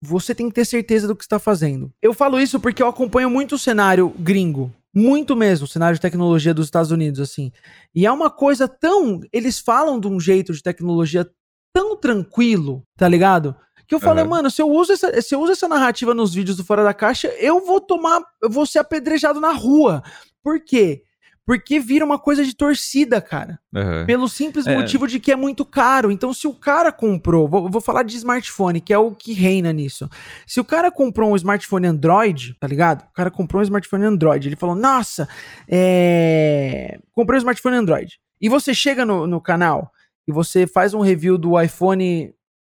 você tem que ter certeza do que está fazendo. Eu falo isso porque eu acompanho muito o cenário gringo, muito mesmo, o cenário de tecnologia dos Estados Unidos, assim. E é uma coisa tão. Eles falam de um jeito de tecnologia tão tranquilo, tá ligado? Que eu falei, uhum. mano, se eu, uso essa, se eu uso essa narrativa nos vídeos do Fora da Caixa, eu vou tomar. Eu vou ser apedrejado na rua. Por quê? Porque vira uma coisa de torcida, cara. Uhum. Pelo simples é. motivo de que é muito caro. Então, se o cara comprou, vou, vou, falar de smartphone, que é o que reina nisso. Se o cara comprou um smartphone Android, tá ligado? O cara comprou um smartphone Android. Ele falou: Nossa, é... comprei um smartphone Android. E você chega no, no canal e você faz um review do iPhone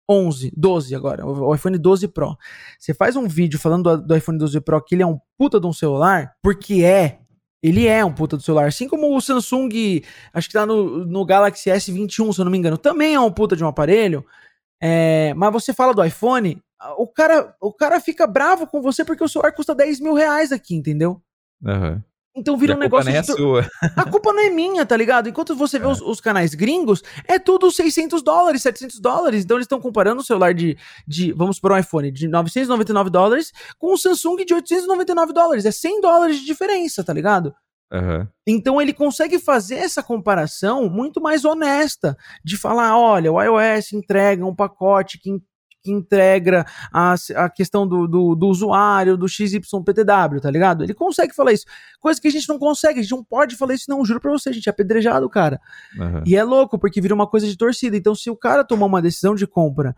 11, 12 agora, o iPhone 12 Pro. Você faz um vídeo falando do, iPhone 12 Pro que ele é um puta de um celular, porque é ele é um puta do celular. Assim como o Samsung, acho que tá no, no Galaxy S21, se eu não me engano, também é um puta de um aparelho. É, mas você fala do iPhone, o cara, o cara fica bravo com você porque o celular custa 10 mil reais aqui, entendeu? Uhum. Então vira um negócio. Nem é sua. A culpa não é minha, tá ligado? Enquanto você vê é. os, os, canais gringos, é tudo 600 dólares, 700 dólares. Então eles estão comparando o celular de, de, vamos por um iPhone, de 999 dólares com um Samsung de 899 dólares. É 100 dólares de diferença, tá ligado? Uhum. Então ele consegue fazer essa comparação muito mais honesta, de falar, olha, o iOS entrega um pacote que que integra a, a questão do, do, do, usuário, do XYPTW, tá ligado? Ele consegue falar isso. Coisa que a gente não consegue, a gente não pode falar isso, não. Juro pra você, a gente é apedrejado, cara. Uhum. E é louco, porque vira uma coisa de torcida. Então, se o cara tomar uma decisão de compra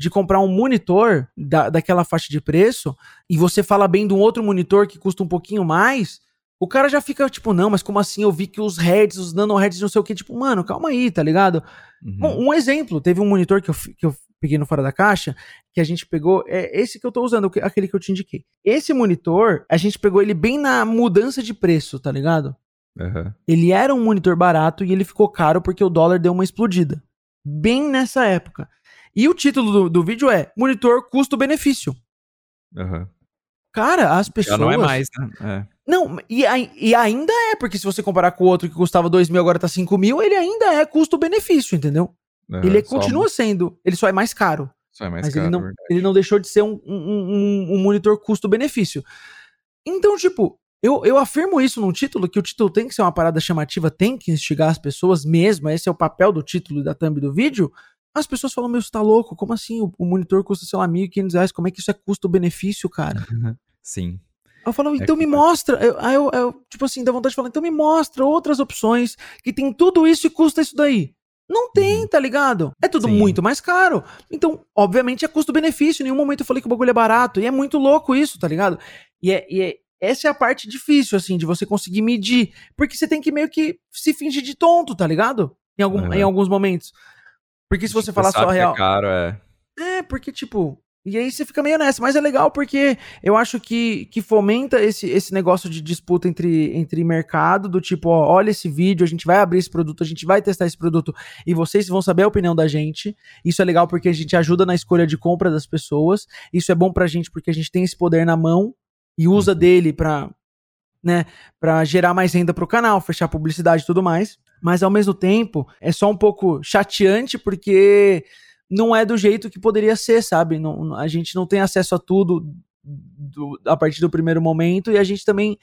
de comprar um monitor da, daquela faixa de preço e você fala bem de um outro monitor que custa um pouquinho mais, o cara já fica tipo, não, mas como assim? Eu vi que os heads, os nanohertz, não sei o que, tipo, mano, calma aí, tá ligado? Uhum. Um, um, exemplo, teve um monitor que eu, que eu peguei no fora da caixa, que a gente pegou, é esse que eu tô usando, aquele que eu te indiquei. Esse monitor, a gente pegou ele bem na mudança de preço, tá ligado? Uhum. Ele era um monitor barato e ele ficou caro porque o dólar deu uma explodida. Bem nessa época. E o título do, do vídeo é Monitor Custo-Benefício. Uhum. Cara, as pessoas. Já não é mais, né? É. Não, e, e, ainda é, porque se você comparar com o outro que custava 2 mil, agora tá 5 mil, ele ainda é custo-benefício, entendeu? Uhum, ele continua um... sendo, ele só é mais caro. Só é mais mas caro. Ele não, ele não deixou de ser um, um, um, um monitor custo-benefício. Então, tipo, eu, eu afirmo isso num título, que o título tem que ser uma parada chamativa, tem que instigar as pessoas mesmo, esse é o papel do título e da thumb do vídeo. As pessoas falam, meu, você tá louco? Como assim? O, o monitor custa, sei lá, 1.500 reais, como é que isso é custo-benefício, cara? Sim. Eu falo, é então é me mostra. Eu, eu, eu, tipo assim, dá vontade de falar, então me mostra outras opções que tem tudo isso e custa isso daí. Não tem, uhum. tá ligado? É tudo Sim. muito mais caro. Então, obviamente, é custo-benefício. Em nenhum momento eu falei que o bagulho é barato. E é muito louco isso, tá ligado? E, é, e é, essa é a parte difícil, assim, de você conseguir medir. Porque você tem que meio que se fingir de tonto, tá ligado? Em, algum, uhum. em alguns momentos. Porque se você falar só a real. É caro, é. É, porque, tipo, e aí você fica meio nessa, mas é legal porque eu acho que, que fomenta esse, esse negócio de disputa entre, entre mercado, do tipo, ó, olha esse vídeo, a gente vai abrir esse produto, a gente vai testar esse produto e vocês vão saber a opinião da gente. Isso é legal porque a gente ajuda na escolha de compra das pessoas. Isso é bom pra gente porque a gente tem esse poder na mão e usa uhum. dele pra, né, pra gerar mais renda pro canal, fechar publicidade e tudo mais. Mas ao mesmo tempo, é só um pouco chateante porque não é do jeito que poderia ser, sabe? Não, a gente não tem acesso a tudo do, a partir do primeiro momento e a gente também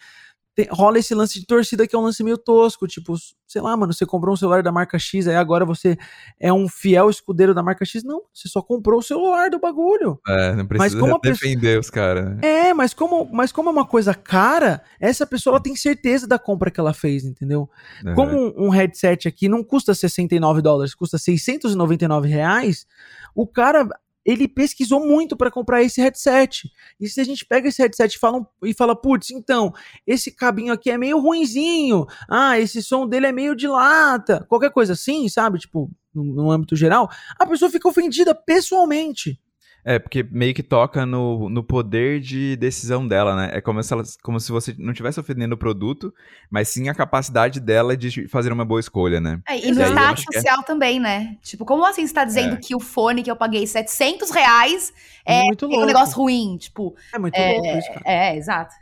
tem, rola esse lance de torcida que é um lance meio tosco, tipo, sei lá, mano, você comprou um celular da marca X, aí agora você é um fiel escudeiro da marca X. Não, você só comprou o celular do bagulho. É, não precisa mas como defender pessoa... os caras. Né? É, mas como, mas como é uma coisa cara, essa pessoa ela tem certeza da compra que ela fez, entendeu? Uhum. Como um, um, headset aqui não custa 69 dólares, custa 699 reais, o cara ele pesquisou muito para comprar esse headset. E se a gente pega esse headset e fala, e fala putz, então, esse cabinho aqui é meio ruinzinho, ah, esse som dele é meio de lata, qualquer coisa assim, sabe? Tipo, no, no âmbito geral, a pessoa fica ofendida pessoalmente. É, porque meio que toca no, no poder de decisão dela, né? É como se, ela, como se você não estivesse ofendendo o produto, mas sim a capacidade dela de fazer uma boa escolha, né? É, e no status é social é... também, né? Tipo, como assim você tá dizendo é. que o fone que eu paguei 700 reais é, é um negócio ruim? Tipo, é muito é, louco isso, cara. É, exato.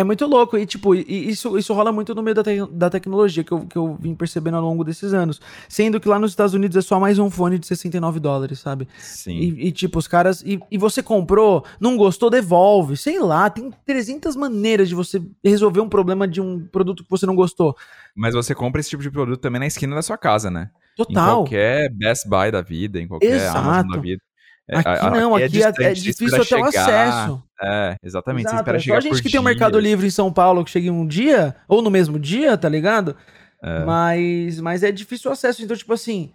É muito louco. E, tipo, isso, isso rola muito no meio da, te da tecnologia que eu, que eu vim percebendo ao longo desses anos. Sendo que lá nos Estados Unidos é só mais um fone de 69 dólares, sabe? Sim. E, e tipo, os caras. E, e, você comprou, não gostou, devolve. Sei lá, tem 300 maneiras de você resolver um problema de um produto que você não gostou. Mas você compra esse tipo de produto também na esquina da sua casa, né? Total. Em qualquer Best Buy da vida, em qualquer Exato. Amazon da vida. É, aqui não, aqui, aqui é, é, difícil até o acesso. É, exatamente. Exato, você espera é chegar só a gente que dias. tem o um Mercado Livre em São Paulo que chega em um dia, ou no mesmo dia, tá ligado? É. Mas, mas é difícil o acesso. Então, tipo assim,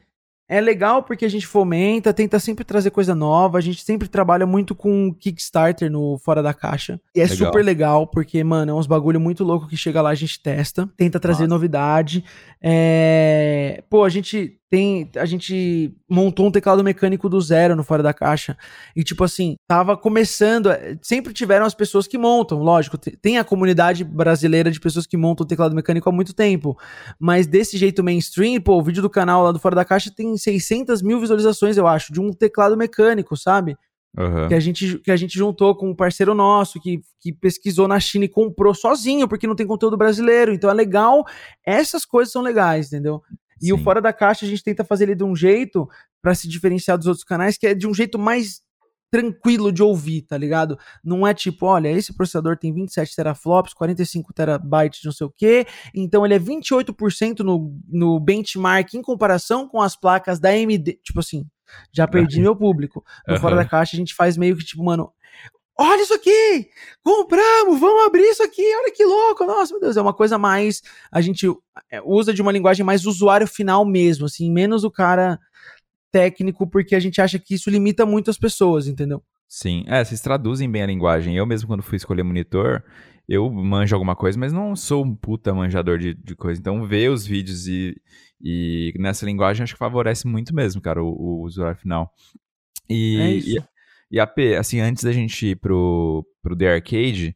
é legal porque a gente fomenta, tenta sempre trazer coisa nova. A gente sempre trabalha muito com Kickstarter no Fora da Caixa. E é legal. super legal porque, mano, é uns bagulho muito louco que chega lá, a gente testa, tenta trazer Nossa. novidade. É... Pô, a gente tem. A gente montou um teclado mecânico do zero no Fora da Caixa. E, tipo assim, tava começando. É, sempre tiveram as pessoas que montam, lógico. Tem a comunidade brasileira de pessoas que montam teclado mecânico há muito tempo. Mas desse jeito mainstream, pô, o vídeo do canal lá do Fora da Caixa tem 600 mil visualizações, eu acho, de um teclado mecânico, sabe? Uhum. Que, a gente, que a gente juntou com um parceiro nosso que, que pesquisou na China e comprou sozinho, porque não tem conteúdo brasileiro. Então é legal, essas coisas são legais, entendeu? E Sim. o Fora da Caixa a gente tenta fazer ele de um jeito para se diferenciar dos outros canais, que é de um jeito mais tranquilo de ouvir, tá ligado? Não é tipo, olha, esse processador tem 27 teraflops, 45 terabytes, não sei o quê, então ele é 28% no, no benchmark em comparação com as placas da AMD. Tipo assim, já perdi meu público. No uhum. Fora da Caixa a gente faz meio que tipo, mano, olha isso aqui, compramos, vamos abrir isso aqui, olha que louco, nossa, meu Deus, é uma coisa mais, a gente é, usa de uma linguagem mais usuário final mesmo, assim, menos o cara técnico, porque a gente acha que isso limita muito as pessoas, entendeu? Sim, é, vocês traduzem bem a linguagem. Eu mesmo, quando fui escolher monitor, eu manjo alguma coisa, mas não sou um puta manjador de, de coisa. Então, ver os vídeos e, e nessa linguagem acho que favorece muito mesmo, cara, o, o usuário final. E, é e, e a P, assim, antes da gente ir pro, pro The Arcade,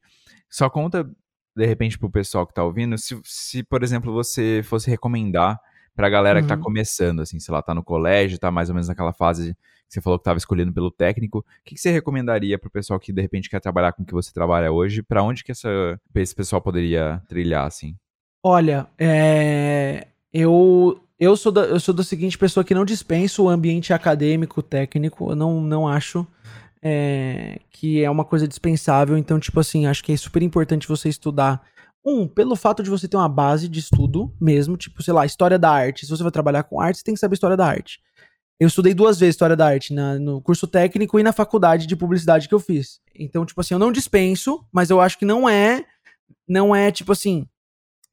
só conta, de repente, pro pessoal que tá ouvindo, se, se por exemplo, você fosse recomendar pra galera uhum. que tá uhum. começando, assim, sei lá, tá no colégio, tá mais ou menos naquela fase que você falou que estava escolhendo pelo técnico. O que, que você recomendaria pro pessoal que, de repente, quer trabalhar com o que você trabalha hoje? Para onde que essa, esse pessoal poderia trilhar, assim? Olha, é... eu eu sou, da, eu sou da seguinte pessoa que não dispenso o ambiente acadêmico, técnico, eu não, não acho é, que é uma coisa dispensável, então, tipo assim, acho que é super importante você estudar. Um, pelo fato de você ter uma base de estudo mesmo, tipo, sei lá, história da arte. Se você vai trabalhar com arte, você tem que saber história da arte. Eu estudei duas vezes história da arte, na, no curso técnico e na faculdade de publicidade que eu fiz. Então, tipo assim, eu não dispenso, mas eu acho que não é, não é, tipo assim,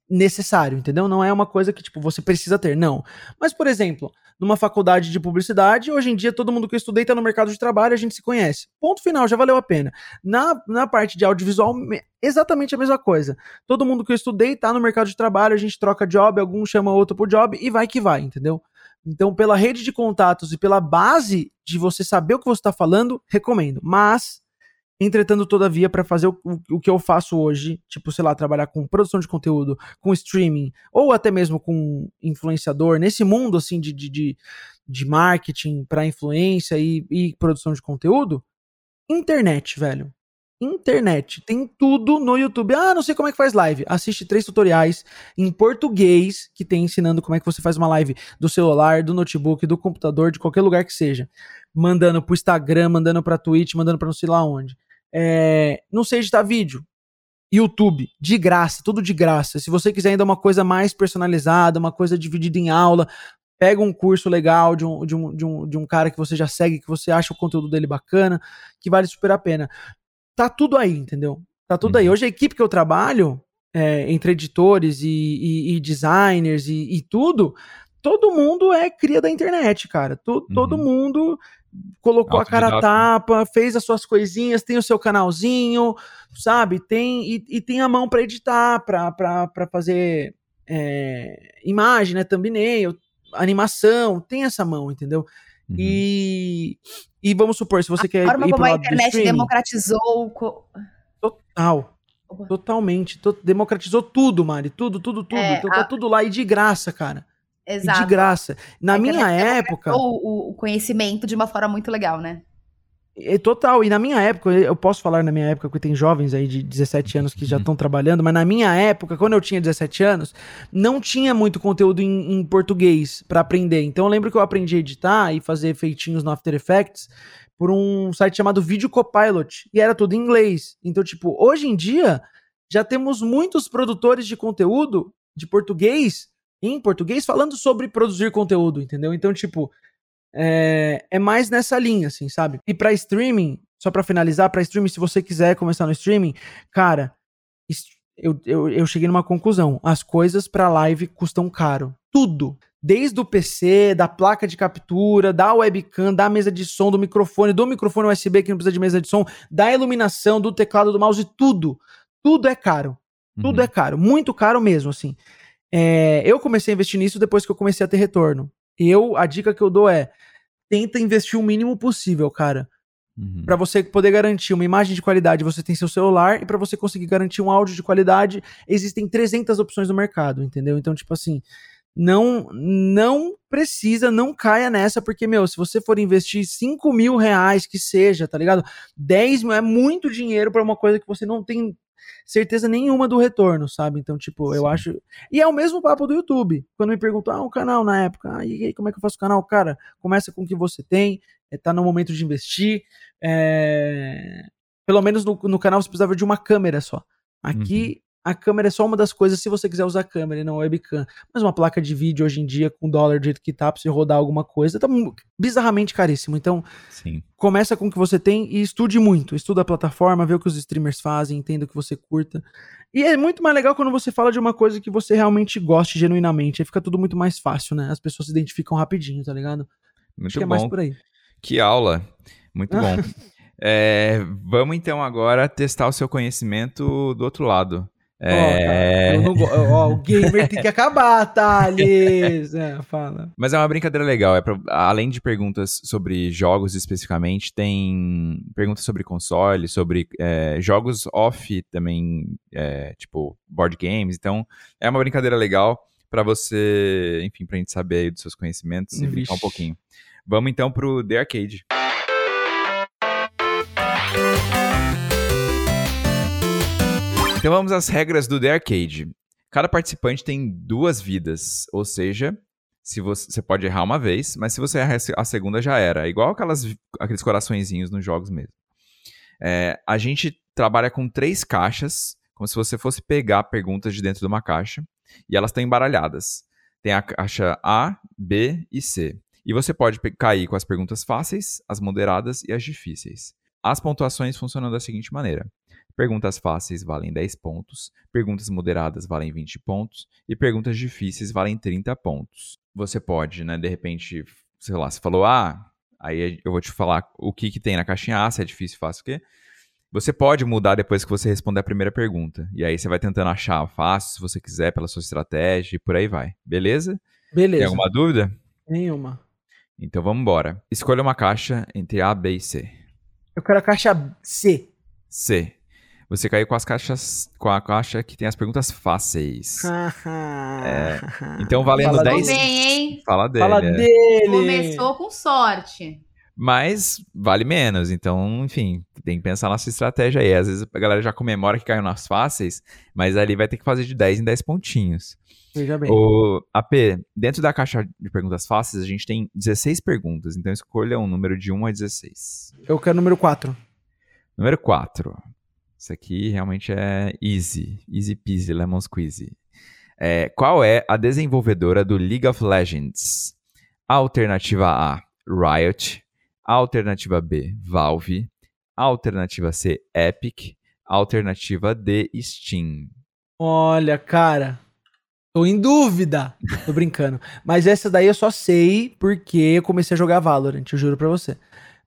necessário, entendeu? Não é uma coisa que, tipo, você precisa ter, não. Mas, por exemplo, numa faculdade de publicidade, hoje em dia todo mundo que eu estudei tá no mercado de trabalho, a gente se conhece. Ponto final, já valeu a pena. Na, na parte de audiovisual, exatamente a mesma coisa. Todo mundo que eu estudei tá no mercado de trabalho, a gente troca job, algum chama outro pro job e vai que vai, entendeu? Então, pela rede de contatos e pela base de você saber o que você está falando, recomendo. Mas Entretanto, todavia, para fazer o, o, que eu faço hoje, tipo, sei lá, trabalhar com produção de conteúdo, com streaming, ou até mesmo com influenciador, nesse mundo assim de, de, de, de marketing para influência e, e produção de conteúdo, internet, velho. Internet. Tem tudo no YouTube. Ah, não sei como é que faz live. Assiste três tutoriais em português que tem ensinando como é que você faz uma live do celular, do notebook, do computador, de qualquer lugar que seja. Mandando pro Instagram, mandando pra Twitch, mandando pra não sei lá onde. É, não sei editar vídeo. YouTube, de graça, tudo de graça. Se você quiser ainda uma coisa mais personalizada, uma coisa dividida em aula, pega um curso legal de um, de um, de um, de um cara que você já segue, que você acha o conteúdo dele bacana, que vale super a pena. Tá tudo aí, entendeu? Tá tudo uhum. aí. Hoje a equipe que eu trabalho, é, entre editores e, e, e designers e, e, tudo, todo mundo é cria da internet, cara. Todo, uhum. todo mundo colocou a cara a tapa, fez as suas coisinhas, tem o seu canalzinho, sabe? Tem e, e tem a mão para editar, para fazer é, imagem, né? Thumbnail, animação, tem essa mão, entendeu? Uhum. E, e vamos supor, se você a quer forma ir como a internet democratizou total. Totalmente, to democratizou tudo, Mari, tudo, tudo, tudo. É, então tá a... tá tudo lá e de graça, cara. Exato. de graça. Na é minha época. O, o conhecimento de uma forma muito legal, né? É total, e na minha época, eu posso falar na minha época, porque tem jovens aí de 17 anos que já estão uhum. trabalhando, mas na minha época, quando eu tinha 17 anos, não tinha muito conteúdo em, em português para aprender. Então eu lembro que eu aprendi a editar e fazer feitinhos no After Effects por um site chamado Video Copilot, e era tudo em inglês. Então, tipo, hoje em dia, já temos muitos produtores de conteúdo de português em português falando sobre produzir conteúdo, entendeu? Então, tipo, é, é mais nessa linha, assim, sabe? E para streaming, só para finalizar, para streaming, se você quiser começar no streaming, cara, eu, eu, eu cheguei numa conclusão. As coisas para live custam caro. Tudo. Desde o PC, da placa de captura, da webcam, da mesa de som, do microfone, do microfone USB que não precisa de mesa de som, da iluminação, do teclado, do mouse, tudo. Tudo é caro. Tudo uhum. é caro. Muito caro mesmo, assim. É, eu comecei a investir nisso depois que eu comecei a ter retorno. Eu, a dica que eu dou é: tenta investir o mínimo possível, cara. Uhum. Para você poder garantir uma imagem de qualidade, você tem seu celular, e para você conseguir garantir um áudio de qualidade, existem 300 opções no mercado, entendeu? Então, tipo assim, não não precisa, não caia nessa, porque, meu, se você for investir 5 mil reais que seja, tá ligado? 10 mil é muito dinheiro para uma coisa que você não tem certeza nenhuma do retorno, sabe? Então, tipo, Sim. eu acho. E é o mesmo papo do YouTube. Quando me perguntam, ah, um canal na época, ah, e aí, como é que eu faço o canal? Cara, começa com o que você tem, é, tá no momento de investir. É... Pelo menos no, no canal você precisava de uma câmera só. Aqui a câmera é só uma das coisas se você quiser usar a câmera e não a webcam. Mas uma placa de vídeo hoje em dia, com dólar do jeito que tá, pra você rodar alguma coisa, tá bizarramente caríssimo. Então, Sim. começa com o que você tem e estude muito. Estuda a plataforma, vê o que os streamers fazem, entenda o que você curta. E é muito mais legal quando você fala de uma coisa que você realmente goste genuinamente. Aí fica tudo muito mais fácil, né? As pessoas se identificam rapidinho, tá ligado? Muito Acho que bom. é mais por aí. Que aula. Muito bom. É, vamos então agora testar o seu conhecimento do outro lado. É... Oh, oh, o gamer tem que acabar, Thales! É, fala. Mas é uma brincadeira legal. É pra, além de perguntas sobre jogos especificamente, tem perguntas sobre console, sobre é, jogos off também, é, tipo board games. Então, é uma brincadeira legal para você, enfim, pra gente saber dos seus conhecimentos e Vixe. brincar um pouquinho. Vamos então pro The Arcade. Então vamos às regras do The Arcade. Cada participante tem duas vidas, ou seja, se você, você pode errar uma vez, mas se você errar a segunda já era. Igual aquelas, aqueles coraçõezinhos nos jogos mesmo. É, a gente trabalha com três caixas, como se você fosse pegar perguntas de dentro de uma caixa, e elas estão embaralhadas. Tem a caixa A, B e C. E você pode cair com as perguntas fáceis, as moderadas e as difíceis. As pontuações funcionam da seguinte maneira: Perguntas fáceis valem 10 pontos, perguntas moderadas valem 20 pontos e perguntas difíceis valem 30 pontos. Você pode, né, de repente, sei lá, você falou, ah, aí eu vou te falar o que, que tem na caixinha A, se é difícil, fácil, o quê? Você pode mudar depois que você responder a primeira pergunta. E aí você vai tentando achar fácil, se você quiser, pela sua estratégia e por aí vai. Beleza? Beleza. Tem alguma dúvida? Nenhuma. Então vamos embora. Escolha uma caixa entre A, B e C. Eu quero a caixa C. C. Você caiu com as caixas. Com a caixa que tem as perguntas fáceis. é, então valendo Fala 10. Bem, hein? Fala dele. Fala é. dele. Começou com sorte. Mas vale menos. Então, enfim, tem que pensar na sua estratégia aí. Às vezes a galera já comemora que caiu nas fáceis, mas ali vai ter que fazer de 10 em 10 pontinhos. Veja bem. O AP, dentro da caixa de perguntas fáceis, a gente tem 16 perguntas. Então escolha um número de 1 a 16. Eu quero número 4. Número 4. Isso aqui realmente é easy. Easy peasy, lemon squeezy. É, qual é a desenvolvedora do League of Legends? Alternativa A, Riot. Alternativa B, Valve. Alternativa C, Epic. Alternativa D, Steam. Olha, cara, tô em dúvida. Tô brincando. Mas essa daí eu só sei porque eu comecei a jogar Valorant, eu juro pra você.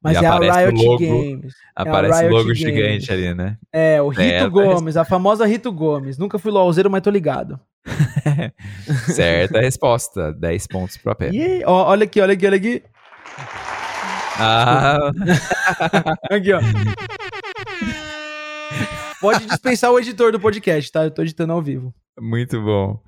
Mas e é a Riot logo, Games. Aparece o logo Games. gigante ali, né? É, o Rito é, Gomes, a famosa Rito Gomes. Nunca fui LOLzeiro, mas tô ligado. Certa resposta. 10 pontos pro pé. Yeah. Olha aqui, olha aqui, olha aqui. Ah. aqui, ó. Pode dispensar o editor do podcast, tá? Eu tô editando ao vivo. Muito bom.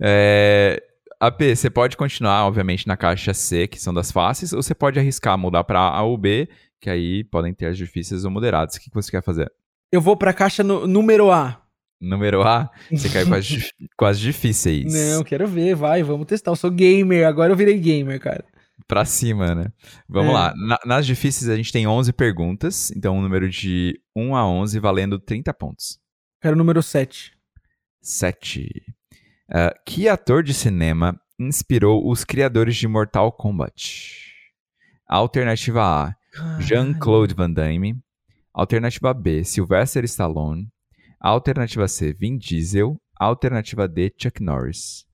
É, AP, você pode continuar, obviamente, na caixa C, que são das fáceis, ou você pode arriscar mudar para A ou B, que aí podem ter as difíceis ou moderadas. O que você quer fazer? Eu vou para a caixa no, número A. Número A? Você caiu com as, com as difíceis. Não, quero ver, vai, vamos testar. Eu sou gamer, agora eu virei gamer, cara. Pra cima, né? Vamos é. lá. Na, nas difíceis a gente tem 11 perguntas, então um número de 1 a 11 valendo 30 pontos. Quero o número 7. 7. Uh, que ator de cinema inspirou os criadores de Mortal Kombat? Alternativa A, Jean-Claude Van Damme. Alternativa B, Sylvester Stallone. Alternativa C, Vin Diesel. Alternativa D, Chuck Norris.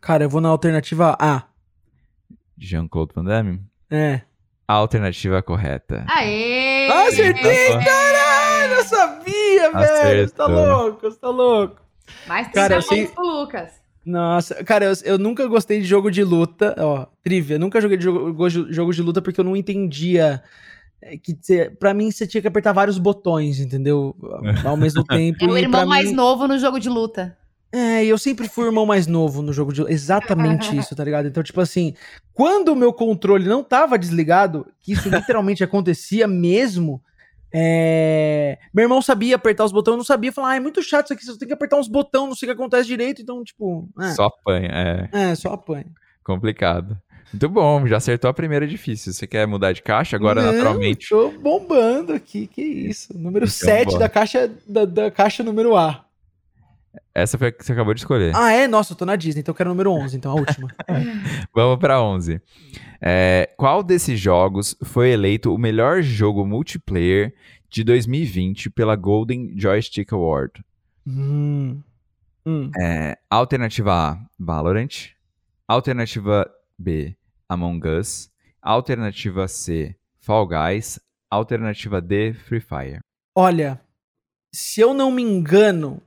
Cara, eu vou na alternativa A. Jean-Claude Van Damme? É. Alternativa correta. Aê! Acertei, caralho! Eu sabia, Acertou. velho! Você tá louco, você tá louco. Mais cara, assim, pro Lucas. Nossa, cara, eu, eu, nunca gostei de jogo de luta. Ó, trivia. Nunca joguei de jogo, jogo de luta porque eu não entendia é, que cê, pra mim você tinha que apertar vários botões, entendeu? Ao mesmo tempo. É o irmão mais mim... novo no jogo de luta. É, eu sempre fui o irmão mais novo no jogo de Exatamente isso, tá ligado? Então, tipo assim, quando o meu controle não tava desligado, que isso literalmente acontecia mesmo, é... Meu irmão sabia apertar os botões, eu não sabia. Falar, ah, é muito chato isso aqui, você tem que apertar uns botões, não sei o que acontece direito, então, tipo. É. Só apanha, é. É, só apanha. Complicado. Muito bom, já acertou a primeira difícil. Você quer mudar de caixa agora, não, naturalmente? Tô bombando aqui, que isso. Número então, 7 da caixa, da, da caixa número A. Essa foi a que você acabou de escolher. Ah, é? Nossa, eu tô na Disney, então eu quero o número 11, então a última. Vamos pra 11. É, qual desses jogos foi eleito o melhor jogo multiplayer de 2020 pela Golden Joystick Award? Hum. Hum. É, alternativa A, Valorant. Alternativa B, Among Us. Alternativa C, Fall Guys. Alternativa D, Free Fire. Olha, se eu não me engano,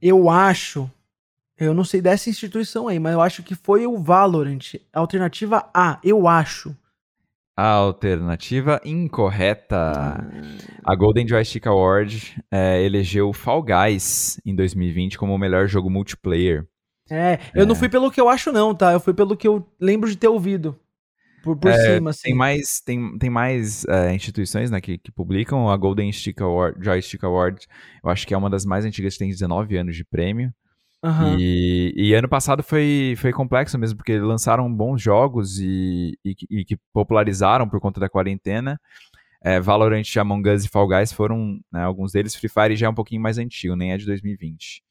eu acho. Eu não sei dessa instituição aí, mas eu acho que foi o Valorant. Alternativa A, eu acho. A alternativa incorreta. A Golden Joystick Award é, elegeu Fall Guys em 2020 como o melhor jogo multiplayer. É, eu é. não fui pelo que eu acho, não, tá? Eu fui pelo que eu lembro de ter ouvido. Por, por é, cima, assim. Tem mais, tem, tem mais é, instituições né, que, que publicam. A Golden Stick Award, Joystick Award, eu acho que é uma das mais antigas, tem 19 anos de prêmio. Uhum. E, e, ano passado foi, foi complexo mesmo, porque lançaram bons jogos e, e, e que popularizaram por conta da quarentena. É, Valorant, Among Us e Fall Guys foram, né, alguns deles, Free Fire já é um pouquinho mais antigo, nem é de 2020.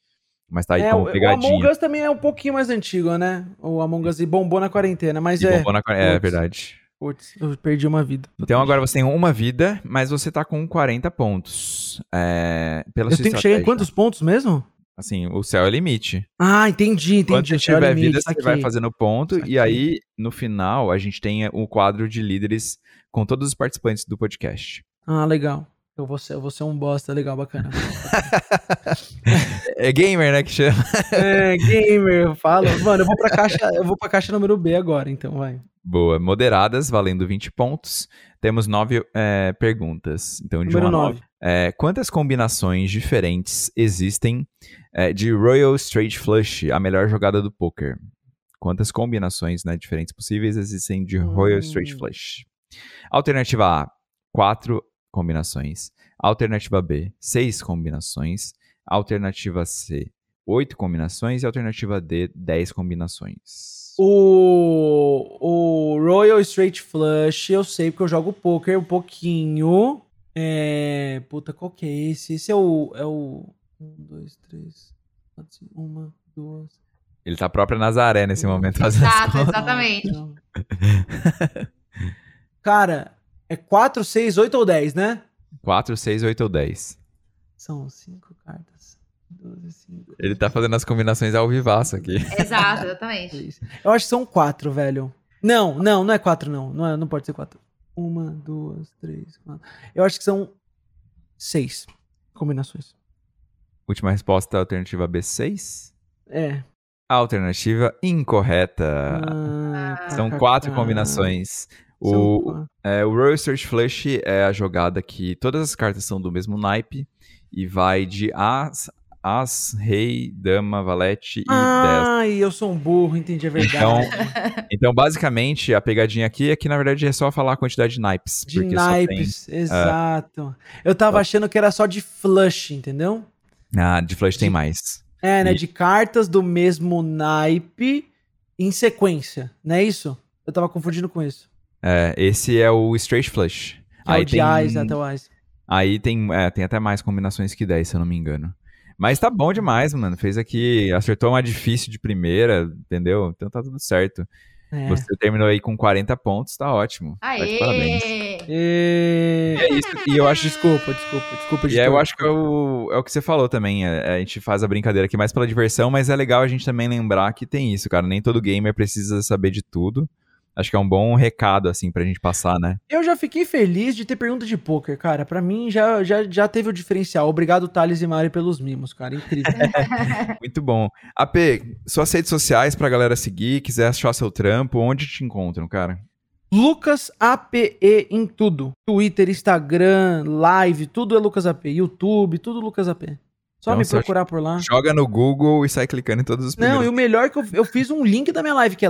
Mas tá aí é, como pegadinha. O Among Us também é um pouquinho mais antigo, né? O Among Us e bombou na quarentena, mas e é... Bombou na É verdade. Putz, eu perdi uma vida. Então agora você tem uma vida, mas você tá com 40 pontos. É, pela eu tenho que chegar em quantos pontos mesmo? Assim, o céu é limite. Ah, entendi, entendi. Quando você tiver limite, vida, você vai fazendo ponto. E aí, no final, a gente tem o quadro de líderes com todos os participantes do podcast. Ah, legal. Eu vou ser, eu vou ser um bosta, legal, bacana. é gamer, né, que chama. é, gamer, eu falo. Mano, eu vou pra caixa, eu vou pra caixa número B agora, então vai. Boa. Moderadas, valendo 20 pontos. Temos nove é, perguntas. Então, de número 1 a 9. É, quantas combinações diferentes existem é, de Royal Straight Flush, a melhor jogada do poker? Quantas combinações né, diferentes possíveis existem de Royal hum. Straight Flush? Alternativa A, 4 combinações. Alternativa B, 6 combinações. Alternativa C, 8 combinações. E alternativa D, 10 combinações. O, o Royal Straight Flush, eu sei porque eu jogo poker um pouquinho. É. Puta, qual que é esse? Esse é o. É o. Um, dois, três. Uma, duas. Ele tá próprio Nazaré nesse momento fazendo Exato, exatamente. Cara, é 4, 6, 8 ou 10, né? 4, 6, 8 ou 10. São 5 cartas. 12, 5. Ele tá fazendo as combinações ao vivaço aqui. Exato, exatamente. Eu acho que são 4, velho. Não, não, não é 4, não. Não, é, não pode ser 4. Uma, duas, três, quatro. Eu acho que são 6 combinações. Última resposta, alternativa B6? É. Alternativa incorreta. Ah, São quatro combinações. O, é, o Royal Search Flush é a jogada que todas as cartas são do mesmo naipe e vai de As, As Rei, Dama, Valete e ah, Ai, eu sou um burro, entendi a verdade. Então, então, basicamente, a pegadinha aqui é que, na verdade, é só falar a quantidade de naipes. De naipes, tem, é, exato. eu tava achando que era só de flush, entendeu? Ah, de flush de, tem mais. É, né? E... De cartas do mesmo naipe em sequência, não é isso? Eu tava confundindo com isso. É, esse é o Straight Flush. Que aí é o tem, de Eyes até o Eyes. Aí tem, é, tem até mais combinações que 10, se eu não me engano. Mas tá bom demais, mano. Fez aqui, acertou uma difícil de primeira, entendeu? Então tá tudo certo. É. Você terminou aí com 40 pontos, tá ótimo. Aê! Tá parabéns. E... é isso. E eu acho, desculpa, desculpa, desculpa. E eu acho que é o, é o que você falou também. É, a gente faz a brincadeira aqui mais pela diversão, mas é legal a gente também lembrar que tem isso, cara. Nem todo gamer precisa saber de tudo. Acho que é um bom recado, assim, pra gente passar, né? Eu já fiquei feliz de ter pergunta de poker, cara. Pra mim já, já, já teve o diferencial. Obrigado, Thales e Mari, pelos mimos, cara. Incrível. Muito bom. AP, suas redes sociais pra galera seguir, quiser achar seu trampo, onde te encontram, cara? Lucas APE em tudo. Twitter, Instagram, live, tudo é Lucas AP. YouTube, tudo Lucas AP. Só então, me procurar por lá. Joga no Google e sai clicando em todos os primeiros. Não, e o melhor é que eu, eu fiz um link da minha live, que é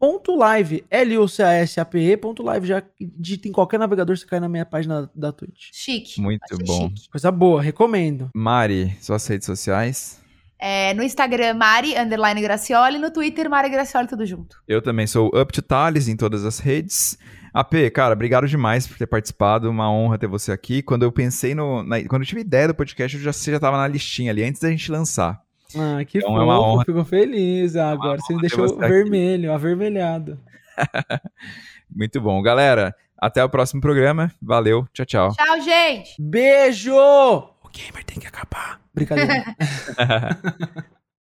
lucasap.com Live, L-U-C-A-S-A-P-E, live, já digita em qualquer navegador, você cai na minha página da Twitch. Chique. Muito bom. Chique. Coisa boa, recomendo. Mari, suas redes sociais? É, no Instagram, Mari, underline Gracioli, no Twitter, Mari Gracioli, tudo junto. Eu também sou Up to Thales em todas as redes. AP, cara, obrigado demais por ter participado, uma honra ter você aqui. Quando eu pensei no... Na, quando eu tive ideia do podcast, eu já, você já tava na listinha ali, antes da gente lançar. Ah, que então fofo, é uma honra. fico feliz. Ah, agora você me deixou você vermelho, avermelhado. Muito bom. Galera, até o próximo programa. Valeu, tchau, tchau. Tchau, gente. Beijo! O gamer tem que acabar. Brincadeira.